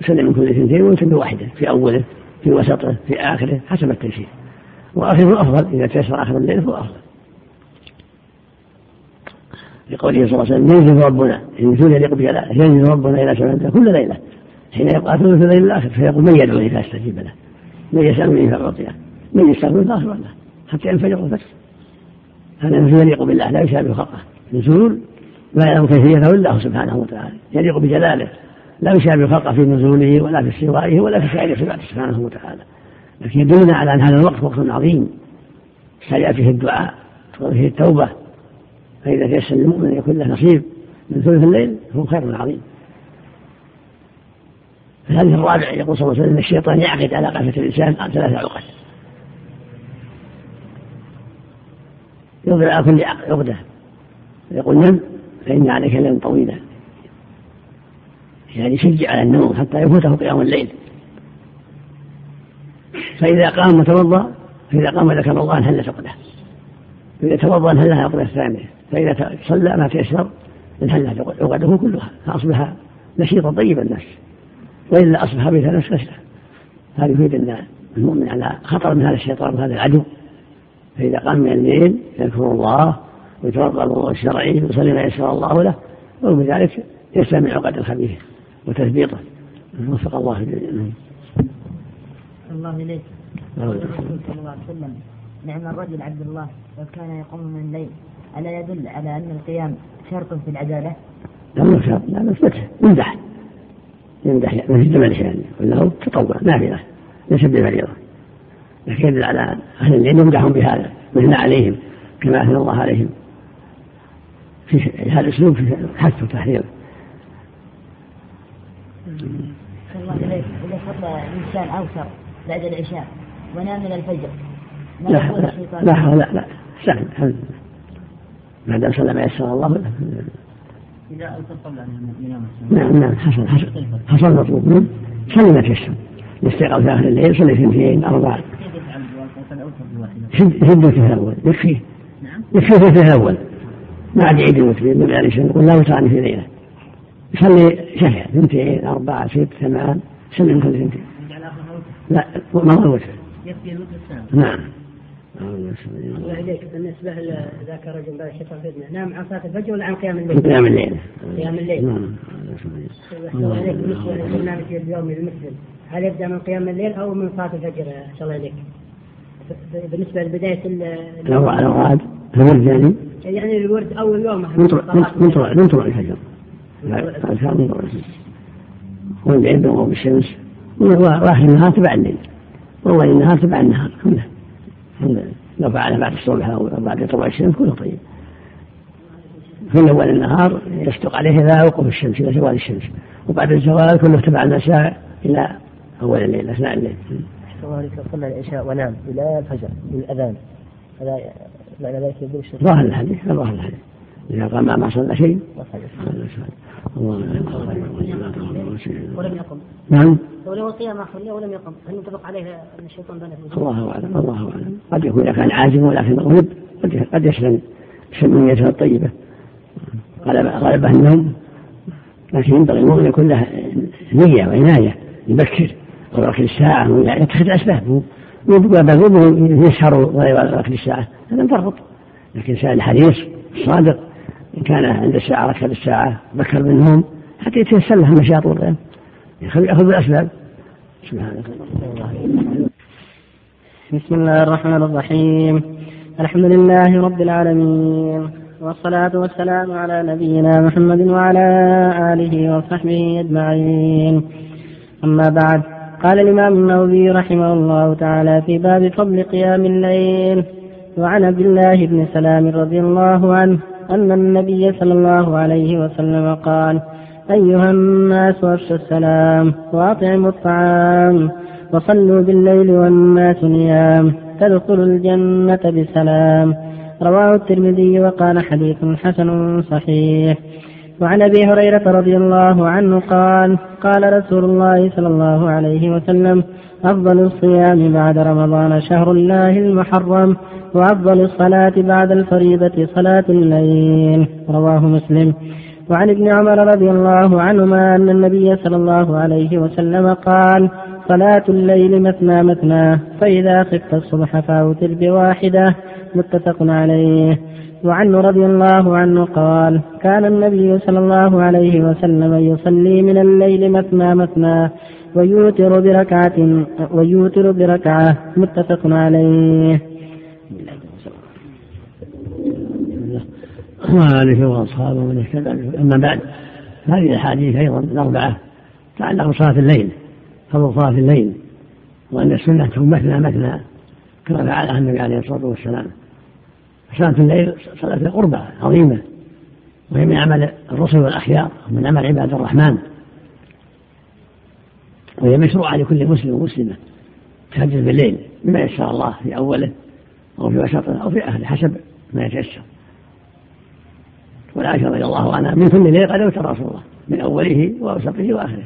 يصلي من كل اثنتين ويتم بواحده في أوله في وسطه في آخره حسب التيسير وآخره أفضل إذا تيسر آخر الليل فهو أفضل. لقوله صلى الله عليه وسلم ينزل ربنا. إن ثلث يليق بجلاله ينزل ربنا إلى سماء كل ليلة. حين يبقى ثلث الليل الآخر فيقول من يدعوني فاستجيب له من يسالني فاعطيه من يستغفر فاغفر له حتى ينفجر الفجر هذا نزول يليق بالله لا يشابه خلقه. نزول لا يعلم كيفيته إلا هو سبحانه وتعالى. يليق بجلاله. لا يشابه خلقه في نزوله ولا في استوائه ولا في سائر صفاته سبحانه وتعالى. لكن يدلنا على أن هذا الوقت وقت عظيم. سيأتي فيه الدعاء فيه التوبة. فإذا تيسر للمؤمن يكون له نصيب من ثلث الليل فهو خير عظيم. في الحديث الرابع يقول صلى الله عليه وسلم إن الشيطان يعقد على قفه الإنسان ثلاث عقد. يضرب على كل عقدة. يقول نم فإن عليك ليلا طويلا يعني يشجع على النوم حتى يفوته قيام الليل. فإذا قام وتوضأ فإذا قام ذكر الله انهلت عقده فإذا توضأ أنهلها عقده الثانية. فإذا صلى ما تيسر انهلت عقده كلها فأصبح نشيطا طيب النفس وإلا أصبح بيت نفس غسله هذا يفيد أن المؤمن على خطر من هذا الشيطان وهذا العدو. فإذا قام من الليل يذكر الله الوضوء الشرعي ويصلي ما يسر الله له وبذلك يستمع عقد الخبيث. وتثبيطه. وفق الله جميعا. الله إليك. صلى الله عليه وسلم نعم الرجل عبد الله لو كان يقوم من الليل ألا يدل على أن القيام شرط في العدالة؟ لا مو شرط. لا مثبته يمدح. يمدح مسجد مدح يعني وله تطوع نافلة ليس بفريضة. لكن يدل على أهل الليل يمدحهم بهذا مثنى عليهم كما أثنى الله عليهم. في هذا الأسلوب في حث وتحرير الله عليك إذا صلى الإنسان أوتر بعد العشاء ونام من الفجر لا لا لا لا لا سهل بعد أن صلى ما يسر الله. له إذا أوتر قبل أن ينام نعم نعم حصل حصل حصل. مطلوب. منه صلي ما تيسر يستيقظ في آخر الليل صلي اثنتين أربعة. شدة في الأول. يكفيه نعم. يكفيه في الأول. ما عاد يعيد الوتر من غير شيء يقول لا وتران في ليلة. يصلي شهر اثنتين أربعة ست ثمان سلم كل اثنتين لا ما هو الوتر يكفي الوتر نعم الله عليك بالنسبة لذاك الرجل بعد الشيطان فتنة نام عن صلاة الفجر ولا عن قيام الليل؟ قيام الليل قيام الليل نعم الله عليك بالنسبة للبرنامج اليومي المسلم هل يبدأ من قيام الليل أو من صلاة الفجر الله عليك؟ بالنسبة لبداية الأوراد الورد يعني؟ يعني الورد أول يوم من طلوع من طلوع الفجر الفجر والعلم وغروب الشمس وآخر النهار تبع الليل وأول النهار تبع النهار كله لو فعل بعد الصبح أو بعد طلوع الشمس كله طيب في أول النهار يصدق عليه إلى وقوف الشمس إلى زوال الشمس وبعد الزوال كله تبع المساء إلى أول الليل أثناء الليل صلى العشاء ونام إلى الفجر بالأذان هذا معنى ذلك يدل ظاهر الحديث ظاهر الحديث. إذا قام ما صلى شيء الله ولم يقم. نعم؟ ولو آخر الليل ولم يقم. هل ينطبق عليه أن الشيطان بنى الله أعلم الله أعلم. قد يكون إذا كان عازم ولكن غلب قد يسلم يسلم نيته الطيبة. غلب غلبه النوم. لكن ينبغي المؤمن يكون له نية وعناية يبكر ويأكل الساعة ويتخذ أسباب وبعضهم يسهر ولا يأكل الساعة. هذا مفرط لكن سأل الحريص الصادق. إن كان عند الساعة ركب الساعة بكر بالنوم حتى يتيسر له النشاط والغير يأخذ بالأسباب سبحانك. بسم الله الرحمن الرحيم. الحمد لله رب العالمين والصلاة والسلام على نبينا محمد وعلى آله وصحبه أجمعين. أما بعد قال الإمام النووي رحمه الله تعالى في باب فضل قيام الليل وعن عبد الله بن سلام رضي الله عنه أن النبي صلى الله عليه وسلم قال أيها الناس أفشوا السلام وأطعموا الطعام وصلوا بالليل والناس نيام تدخلوا الجنة بسلام. رواه الترمذي وقال حديث حسن صحيح. وعن أبي هريرة رضي الله عنه قال قال رسول الله صلى الله عليه وسلم أفضل الصيام بعد رمضان شهر الله المحرم وأفضل الصلاة بعد الفريضة صلاة الليل. رواه مسلم. وعن ابن عمر رضي الله عنهما أن النبي صلى الله عليه وسلم قال صلاة الليل مثنى مثنى فإذا خفت الصبح فأوتر بواحدة. متفق عليه. وعنه رضي الله عنه قال كان النبي صلى الله عليه وسلم يصلي من الليل مثنى مثنى ويوتر بركعة ويوتر بركعة متفق عليه. وآله وأصحابه من اهتدى أما بعد هذه الأحاديث أيضا الأربعة تعلق بصلاة الليل فضل صلاة الليل وأن السنة تكون مثنى مثنى كما فعلها النبي عليه الصلاة والسلام. صلاة الليل صلاة قربة عظيمة وهي من عمل الرسل والأخيار ومن عمل عباد الرحمن. وهي مشروعة لكل مسلم ومسلمة. تهجد بالليل بما يسر الله في أوله أو في وسطه أو في أهله حسب ما يتيسر. والعائشة رضي الله عنها من كل ليل قد أوتر رسول الله من أوله وأوسطه وآخره.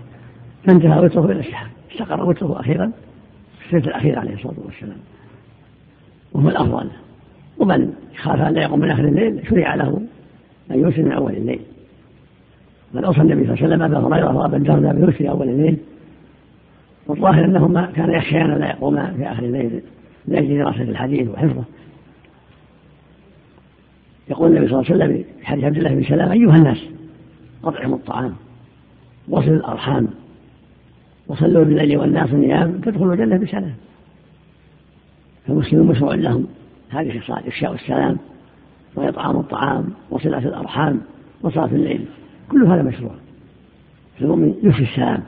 فانتهى وتره إلى السحر. استقر وتره أخيرا في السنة الأخيرة عليه الصلاة والسلام. وهو الأفضل. ومن خاف أن لا يقوم من آخر الليل شرع له أن يوسر من أول الليل. بل أوصى النبي صلى الله عليه وسلم أبا هريرة وأبا الدرداء بيوسر أول الليل والظاهر أنهما كان يخشيان لا يقوما في آخر الليل لأجل دراسة الحديث وحفظه. يقول النبي صلى الله عليه وسلم في حديث عبد الله بن سلام أيها الناس أطعموا الطعام وصلوا الأرحام وصلوا بالليل والناس نيام تدخلوا الجنة بسلام. فالمسلمون مشروع لهم. هذه الخصال إفشاء السلام وإطعام الطعام وصلة الأرحام وصلاة الليل. كل هذا مشروع. فالمؤمن يفشي السلام.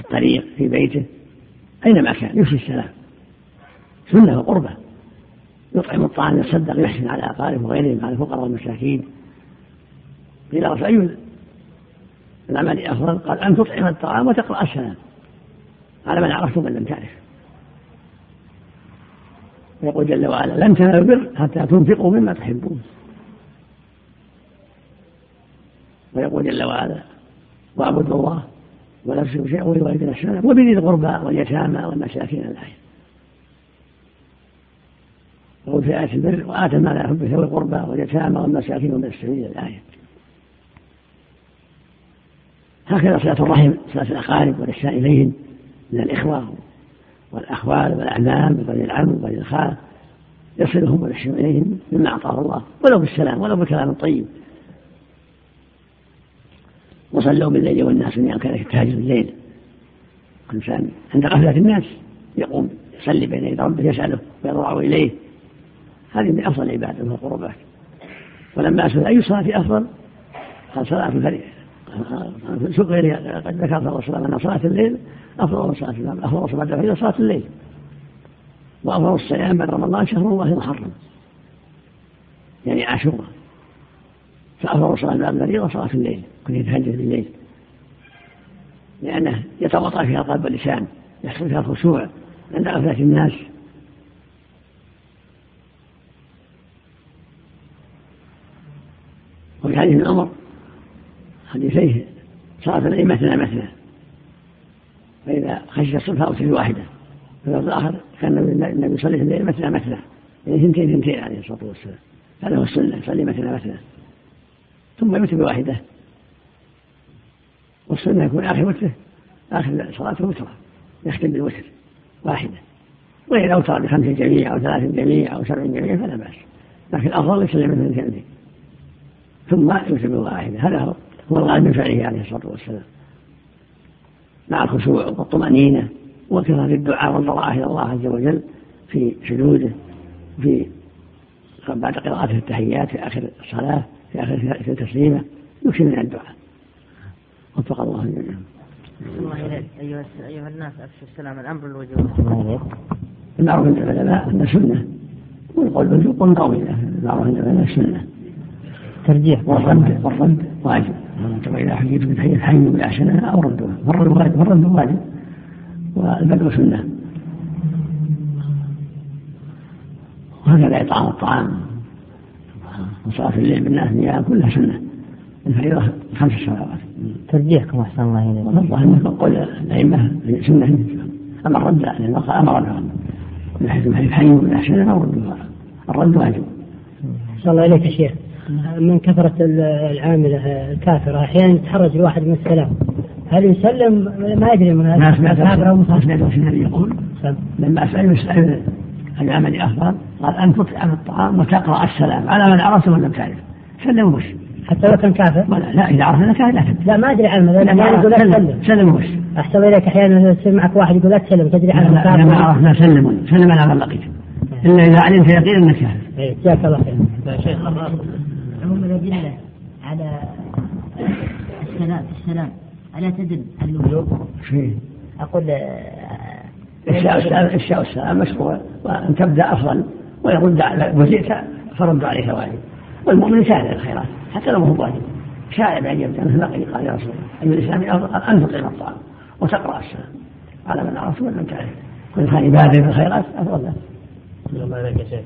في الطريق في بيته. أينما كان يفشي السلام. سنة وقربة. يطعم الطعام يتصدق يحسن على أقاربه وغيرهم على الفقراء والمساكين قيل فأي العمل أفضل؟ قال أن تطعم الطعام وتقرأ السلام. على من عرفت ومن لم تعرف. يقول جل وعلا لن تنالوا البر حتى تنفقوا مما تحبون. ويقول جل وعلا واعبدوا الله ولا تشركوا شيئا ولوالدين السلام وبذي القربى واليتامى والمساكين الآية. يقول في آية البر وآتى ما لا يحب ذوي القربى واليتامى والمساكين ومن السبيل الآية. هكذا صلة الرحم صلة الأقارب والإحسان إليهم من الإخوة والأخوال والأعمام وبني العم وبني الخال يصلهم ويحسن إليهم مما أعطاه الله. ولو بالسلام ولو بكلام طيب. وصلوا بالليل والناس نيام كذلك تهاجر الليل. الإنسان عند غفلة الناس يقوم يصلي بين يدي ربه يسأله ويضرع إليه. هذه من أفضل العبادة من القربات. ولما أسأل أي صلاة أفضل؟ قال صلاة الفريق غير قد ذكر صلى الله عليه أن صلاة الليل أفضل صلاة الفجر أفضل صلاة الفجر صلاة الليل. وأفضل الصيام بعد رمضان شهر الله المحرم يعني عاشوراء. فأفضل صلاة الفريضة صلاة الليل. كن يتهجد بالليل. لأنه يتوطأ فيها قلب اللسان يحصل فيها الخشوع عند غفلة الناس. وفي حديث ابن عمر حديثيه صلاة الليل مثنى مثنى. فإذا خشي الصبح أوتر واحدة ففي الآخر كان النبي يصلي في الليل مثنى مثنى. يعني ثنتين ثنتين عليه الصلاة والسلام. هذا هو السنة يصلي مثنى مثنى. ثم يوتر بواحدة. والسنة يكون آخر وتره آخر صلاته وترة يختم بالوتر واحدة. وإذا أوتر بخمس جميع أو ثلاث جميع أو سبع جميع فلا بأس. لكن الأفضل يسلم مثل ثنتين ثم يوتر بواحدة هذا هو الغالب من فعله عليه الصلاة والسلام. مع الخشوع والطمأنينة وكثرة الدعاء والضراعة إلى الله عز وجل في سجوده في بعد قراءته التحيات في آخر الصلاة في آخر التسليمة يكثر من الدعاء. وفق الله جميعا. أيها أيها الناس أفشوا السلام الأمر الوجوب. المعروف عند العلماء أن سنة والقول بالوجوب قول قوي المعروف عند العلماء سنة. ترجيح والرد والرد واجب. إذا حييتم بتحية حيوا بالأحسن أو ردوها فالرد واجب فالرد واجب والبدء سنة. وهكذا إطعام الطعام وصلاة الليل بالناس نيام كلها سنة الفريضة خمس صلوات ترجيحكم أحسن الله إليك. والله أنك قول الأئمة سنة أما الرد لأن أمر بها من حيث الحديث حي من أحسن ردها الرد واجب. أحسن الله إليك يا شيخ. من كثرة العاملة الكافرة أحيانا يتحرج الواحد من السلام. هل يسلم؟ ما يدري من هذا. كافر أو مسلم النبي يقول لما أسأل يسأل العمل أفضل قال أن تطعم الطعام وتقرأ السلام على من عرفت ومن لم تعرف. سلم وبش حتى لو كان كافر؟ لا, لا إذا عرف أنك لا لا ما أدري عنه لا يقول لا تسلم. سلم وبش أحسن إليك أحيانا يصير معك واحد يقول لا تسلم تدري عنه كافر ما عرفنا سلم سلم على من لقيت إلا إذا علمت يقينا أنك كافر. إيه، جزاك الله خير. يا شيخ عموم الأدلة على السلام السلام. ألا تدل على الوجوب؟ أقول إفشاء السلام مشروع وأن تبدأ أفضل ويرد على وجئت فرد عليك واجب والمؤمن سائل الخيرات. حتى لو هو واجب سائل أن يبدأ مثل لقي قال يا رسول الله أي الإسلام أفضل أن تطعم الطعام وتقرأ السلام على من عرفت ومن لم تعرف كل كان يبادر بالخيرات أفضل. له. الله يا شيخ.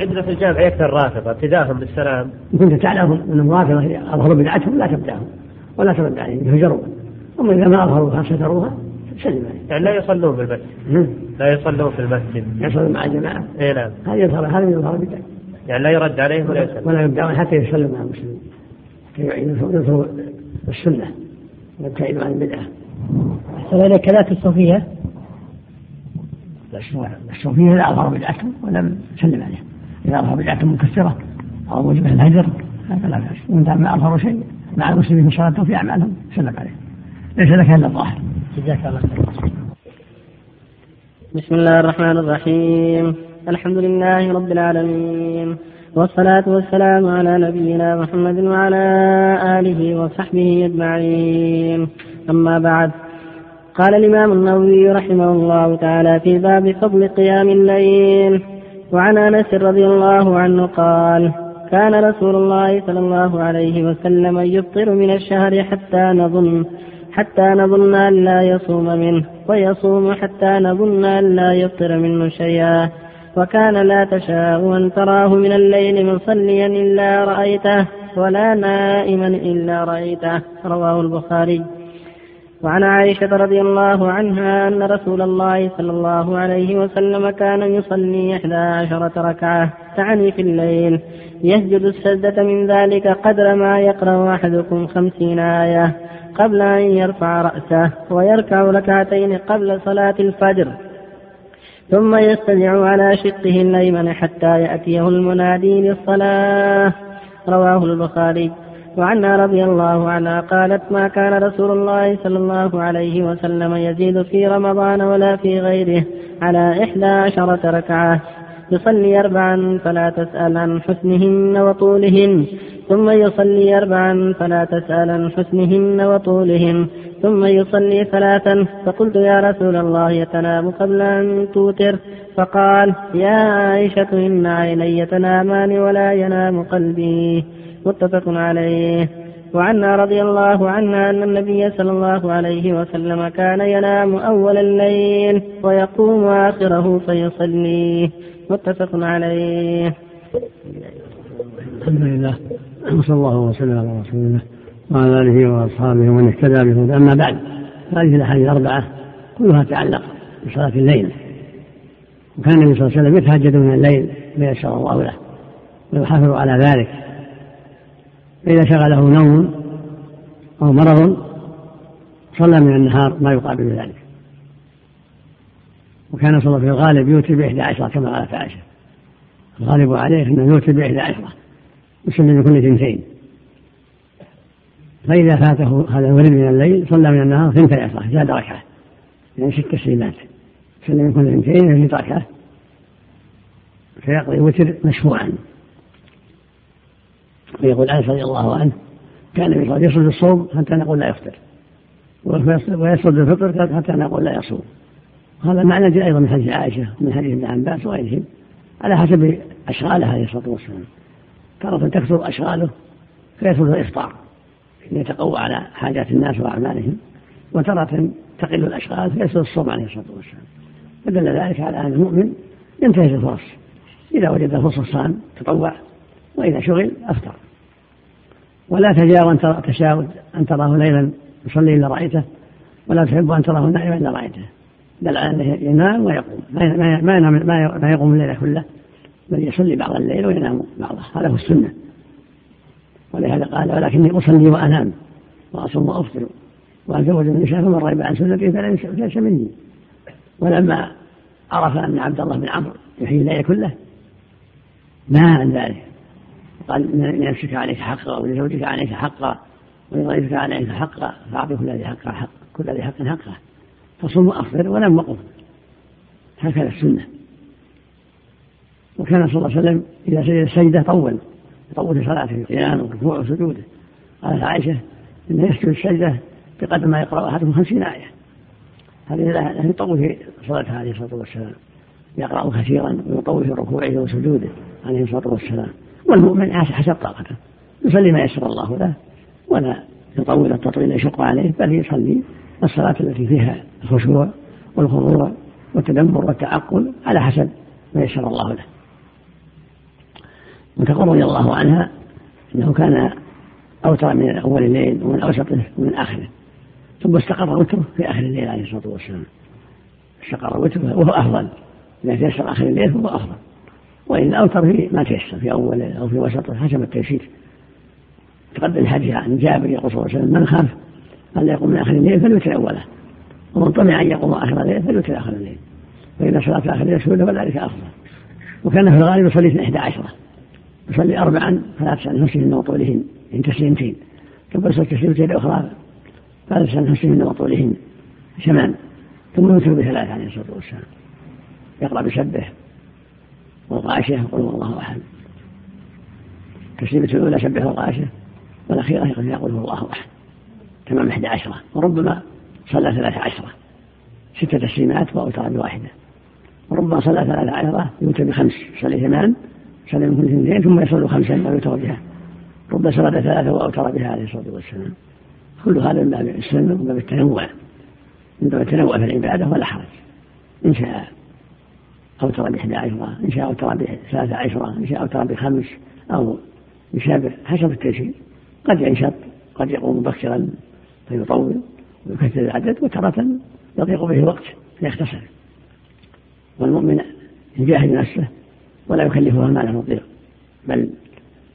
عندنا في الجامع يكثر الرافضة ابتداءهم بالسلام. إن كنت تعلم أن الرافضة أظهروا بدعتهم لا تبدأهم ولا ترد عليهم يهجرون أما إذا ما أظهروها ستروها سلم يعني لا يصلون بالمسجد لا يصلون في المسجد. يصلون مع الجماعة. اي نعم. هذا يظهر هذا من يظهر بدعة يعني لا يرد عليهم ولا يسلم. ولا يبدأون حتى يسلم مع المسلمين. ينصروا السنة. ويبتعدوا عن البدعة. أحسن إليك لا الصوفية الصوفية لا أظهر بدعتهم ولم سلم عليهم إذا أظهر بدعتهم مكثرة أو موجبة الهجر هذا لا بأس. وإن ما أظهروا شيء مع المسلمين في صلاتهم في أعمالهم سلم عليهم ليس لك إلا الظاهر جزاك الله خير بسم الله الرحمن الرحيم. الحمد لله رب العالمين. والصلاة والسلام على نبينا محمد وعلى آله وصحبه أجمعين. أما بعد قال الإمام النووي رحمه الله تعالى في باب فضل قيام الليل وعن أنس رضي الله عنه قال كان رسول الله صلى الله عليه وسلم يفطر من الشهر حتى نظن حتى نظن أن لا يصوم منه ويصوم حتى نظن أن لا يفطر منه شيئا. وكان لا تشاء أن تراه من الليل مصليا إلا رأيته ولا نائما إلا رأيته. رواه البخاري. وعن عائشة رضي الله عنها أن رسول الله صلى الله عليه وسلم كان يصلي إحدى عشرة ركعة تعني في الليل. يسجد السجدة من ذلك قدر ما يقرأ أحدكم خمسين آية قبل أن يرفع رأسه ويركع ركعتين قبل صلاة الفجر. ثم يستدع على شقه الأيمن حتى يأتيه المنادي للصلاة. رواه البخاري. وعنها رضي الله عنها قالت ما كان رسول الله صلى الله عليه وسلم يزيد في رمضان ولا في غيره على إحدى عشرة ركعة يصلي أربعا فلا تسأل عن حسنهن وطولهن ثم يصلي أربعا فلا تسأل عن حسنهن وطولهن ثم يصلي ثلاثا فقلت يا رسول الله يتنام قبل أن توتر فقال يا عائشة إن عيني تنامان ولا ينام قلبي متفق عليه. وعنا رضي الله عنها أن النبي صلى الله عليه وسلم كان ينام أول الليل ويقوم آخره فيصلي. متفق عليه. الحمد لله. وصلى الله وسلم على رسول الله وعلى آله وأصحابه ومن اهتدى بهدى أما بعد هذه الأحاديث الأربعة كلها تعلق بصلاة الليل. وكان النبي صلى الله عليه وسلم يتهجد من الليل ليسر الله له ويحافظ على ذلك. فإذا شغله نوم أو مرض صلى من النهار ما يقابل ذلك. وكان صلى في الغالب يوتي بإحدى عشرة كما قالت عائشة. الغالب عليه أنه يوتي بإحدى عشرة يسلم كل اثنتين فإذا فاته هذا الورد من الليل صلى من النهار ثنتي عشرة زاد ركعة. يعني ست تسليمات. يسلم من كل اثنتين في ركعة. فيقضي وتر مشفوعا ويقول انس رضي الله عنه كان النبي يصل الصوم حتى نقول لا يفطر. ويصل الفطر حتى نقول لا يصوم. هذا معنى جاء أيضا من حديث عائشة ومن حديث ابن عباس وغيرهم على حسب اشغاله عليه الصلاة والسلام. تارة تكثر أشغاله فيصل الافطار ليتقوى على حاجات الناس وأعمالهم وتارة تقل الأشغال فيصل الصوم عليه الصلاة والسلام. فدل ذلك على أن المؤمن ينتهز الفرص إذا وجد فرصه صام تطوع وإذا شغل أفطر. ولا تجاو أن أن تراه ليلا يصلي إلا رأيته ولا تحب أن تراه نائما إلا رأيته. بل ينام ويقوم. ما ينام ما يقوم الليل كله بل يصلي بعض الليل وينام بعضه. هذا هو السنة. ولهذا قال ولكني أصلي وأنام وأصوم وأفطر وأتزوج النساء فمن رغب عن سنتي فليس مني. ولما عرف أن عبد الله بن عمرو يحيي الليل كله نهى عن ذلك. قال لنفسك عليك حقا ولزوجك عليك حقا ولضيفك عليك حقا فأعطي كل ذي حق حق كل ذي حق حقه. فصم وأفطر ولم وقف. هكذا السنة. وكان صلى الله عليه وسلم إذا سجد السجدة طول. يطول صلاته القيام والركوع وسجوده قالت عائشة إنه يسجد السجدة بقدر ما يقرأ أحدهم خمسين آية. هذه لا يطول في صلاته عليه الصلاة والسلام. يقرأ كثيرا ويطول في ركوعه وسجوده عليه الصلاة والسلام. والمؤمن حسب طاقته يصلي ما يسر الله له. ولا يطول التطويل يشق عليه بل يصلي الصلاة التي فيها الخشوع والخضوع والتدبر والتعقل على حسب ما يسر الله له. وتقول رضي الله عنها أنه كان أوتر من أول الليل ومن اوسطه ومن آخره. ثم استقر وتره في آخر الليل عليه الصلاة والسلام. استقر وتره وهو أفضل. إذا تيسر آخر الليل فهو أفضل. وإن أوتر في ما تيسر في أوله أو في وسطه حسب التيسير. تقدم الحديث عن جابر يقول صلى الله عليه وسلم من خاف أن لا يقوم من آخر الليل فليوتر أوله. ومن طمع أن يقوم آخر الليل فليوتر آخر الليل. فإذا صلاة آخر الليل سهولة فذلك أفضل. وكان في الغالب يصلي إحدى عشرة يصلي أربعا فلا تسأل عن حسنهن وطولهن من تسليمتين. ثم يصلي التسليمتين الأخرى فلا تسأل نفسهن وطولهن شمان ثم يوتر بثلاث عليه الصلاة والسلام. يقرأ بسبه. والغاشية يقول الله أحد. تسليمة الأولى سبح الغاشية والأخيرة يقول الله أحد. تمام إحدى عشرة. وربما صلى ثلاث عشرة. ستة تسليمات وأوتر بواحدة وربما صلى ثلاث عشرة يوتر بخمس يصلي ثمان يصلي كل اثنتين ثم يصلي خمسا ويوتر بها. ربما صلى ثلاثة وأوتر بها عليه الصلاة والسلام. كل هذا من باب السنة ومن باب التنوع. من باب التنوع في العبادة ولا حرج. إن شاء أوتر بإحدى عشرة إن شاء أوتر بثلاثة عشرة إن شاء أوتر بخمس أو يشابه حسب التيسير قد ينشط قد يقوم مبكرا. فيطول ويكثر العدد وتارة يضيق به الوقت فيختصر والمؤمن يجاهد نفسه ولا يكلفها ما لا تطيق بل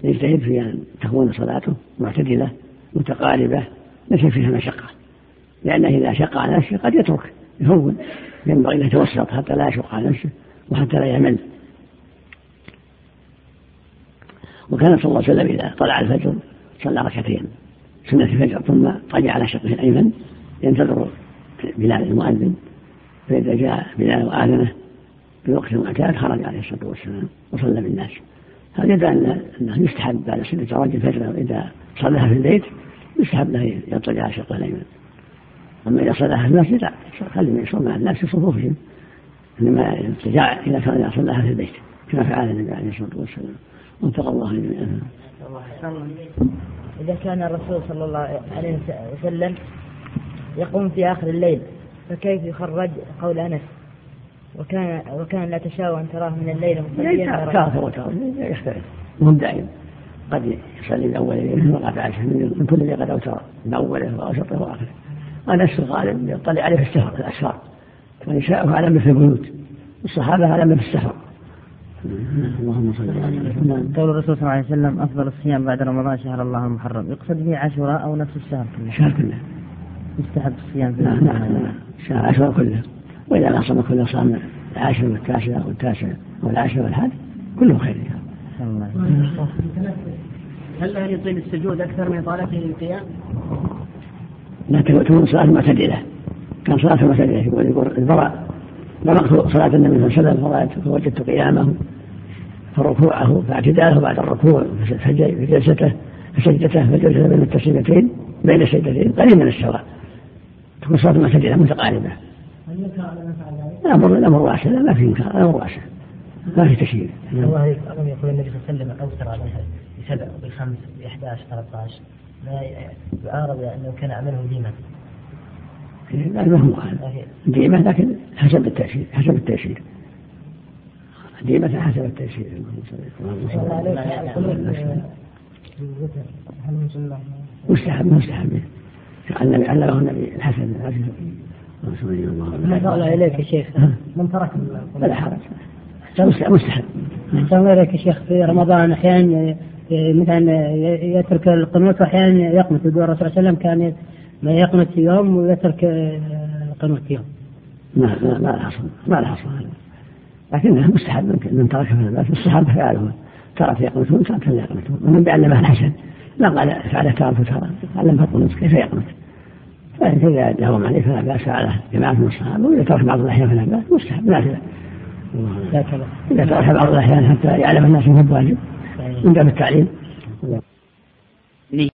يجتهد في أن تكون صلاته معتدلة متقاربة ليس فيها مشقة. لأنه إذا شق على نفسه قد يترك يهون ينبغي أن يتوسط حتى لا يشق على نفسه وحتى لا يمل وكان صلى الله عليه وسلم إذا طلع الفجر صلى ركعتين. سنة الفجر ثم طلع على شقه الأيمن ينتظر بلال المؤذن فإذا جاء بلال وآذنه بوقت المعتاد خرج عليه الصلاة والسلام وصلى بالناس. هذا يدل أنه يستحب بعد سنة رواج الفجر إذا صلاها في البيت يستحب له يطلع على شقه الأيمن. أما إذا صلاها في المسجد خلي يصلي مع الناس في صفوفهم إنما يرتجع إذا كان صلاها في البيت كما فعل النبي عليه الصلاة والسلام. واتقى الله جميعا. إذا كان الرسول صلى الله عليه وسلم يقوم في آخر الليل فكيف يخرج؟ قول أنس. وكان وكان لا تشاء أن تراه من الليل مصليا تارة وتارة يختلف. دائم. قد يصلي من أول الليل وقد عاش من كل اللي قد أوتر. من أوله وأوسطه وآخره. أنس الغالب يطلع عليه في السفر الأسفار ونساؤه على مثل البيوت. والصحابة على مثل السفر. اللهم صل على وسلم قول الرسول صلى الله عليه وسلم أفضل الصيام بعد رمضان شهر الله المحرم. يقصد به عاشوراء أو نفس الشهر كله؟ الشهر كله. يستحب الصيام في نعم نعم شهر عاشوراء كله. وإذا ما صام كله صام العاشر والتاسع والتاسع والعاشر والحاد كله خير. الله. هل يطيل السجود أكثر من اطالته القيام؟ لكن تكون صلاة معتدلة. كان صلاة معتدلة. يقول يقول البراء بلغت صلاة النبي صلى الله عليه وسلم فوجدت قيامه. فركوعه فاعتداله بعد الركوع فجلسته فسجدته فجلسته بين التسليمتين بين السجدتين قليل من السواء. تكون صلاة معتدلة متقاربة. الأمر الأمر واسع. لا ما في إنكار. الأمر واسع. ما في تشهير الله ألم يقول النبي صلى الله عليه وسلم أوسر عليها بسبع بخمس ب 11 13 لا يعارض أنه كان عمله ديما. لا ما هو. ديمة لكن حسب التأشير حسب التأشير ديمة حسب التأشير مستحب مستحب. علمه النبي الحسن. ما الله إليك يا شيخ. من ترك فلا حرج. مستحب أحسن إليك يا شيخ. في رمضان أحيانا مثلا يترك القنوت وأحيانا يقنط. يقول الرسول صلى الله عليه وسلم كان ما في يوم ويترك القنوت في يوم. ما ما ما له اصل ما له اصل لكنه مستحب من, ترك فلا باس الصحابة فعلوا ترك يقنطون ترك لا يقنطون. ومن بعلمه الحسن ما قال فعل ترك ترى علم القنوت كيف يقنط؟ فإذا داوم عليه فلا بأس على جماعة من الصحابة. وإذا ترك بعض الأحيان فلا بأس مستحب. نافلة إذا ترك بعض الأحيان حتى يعلم الناس أنه واجب من باب التعليم.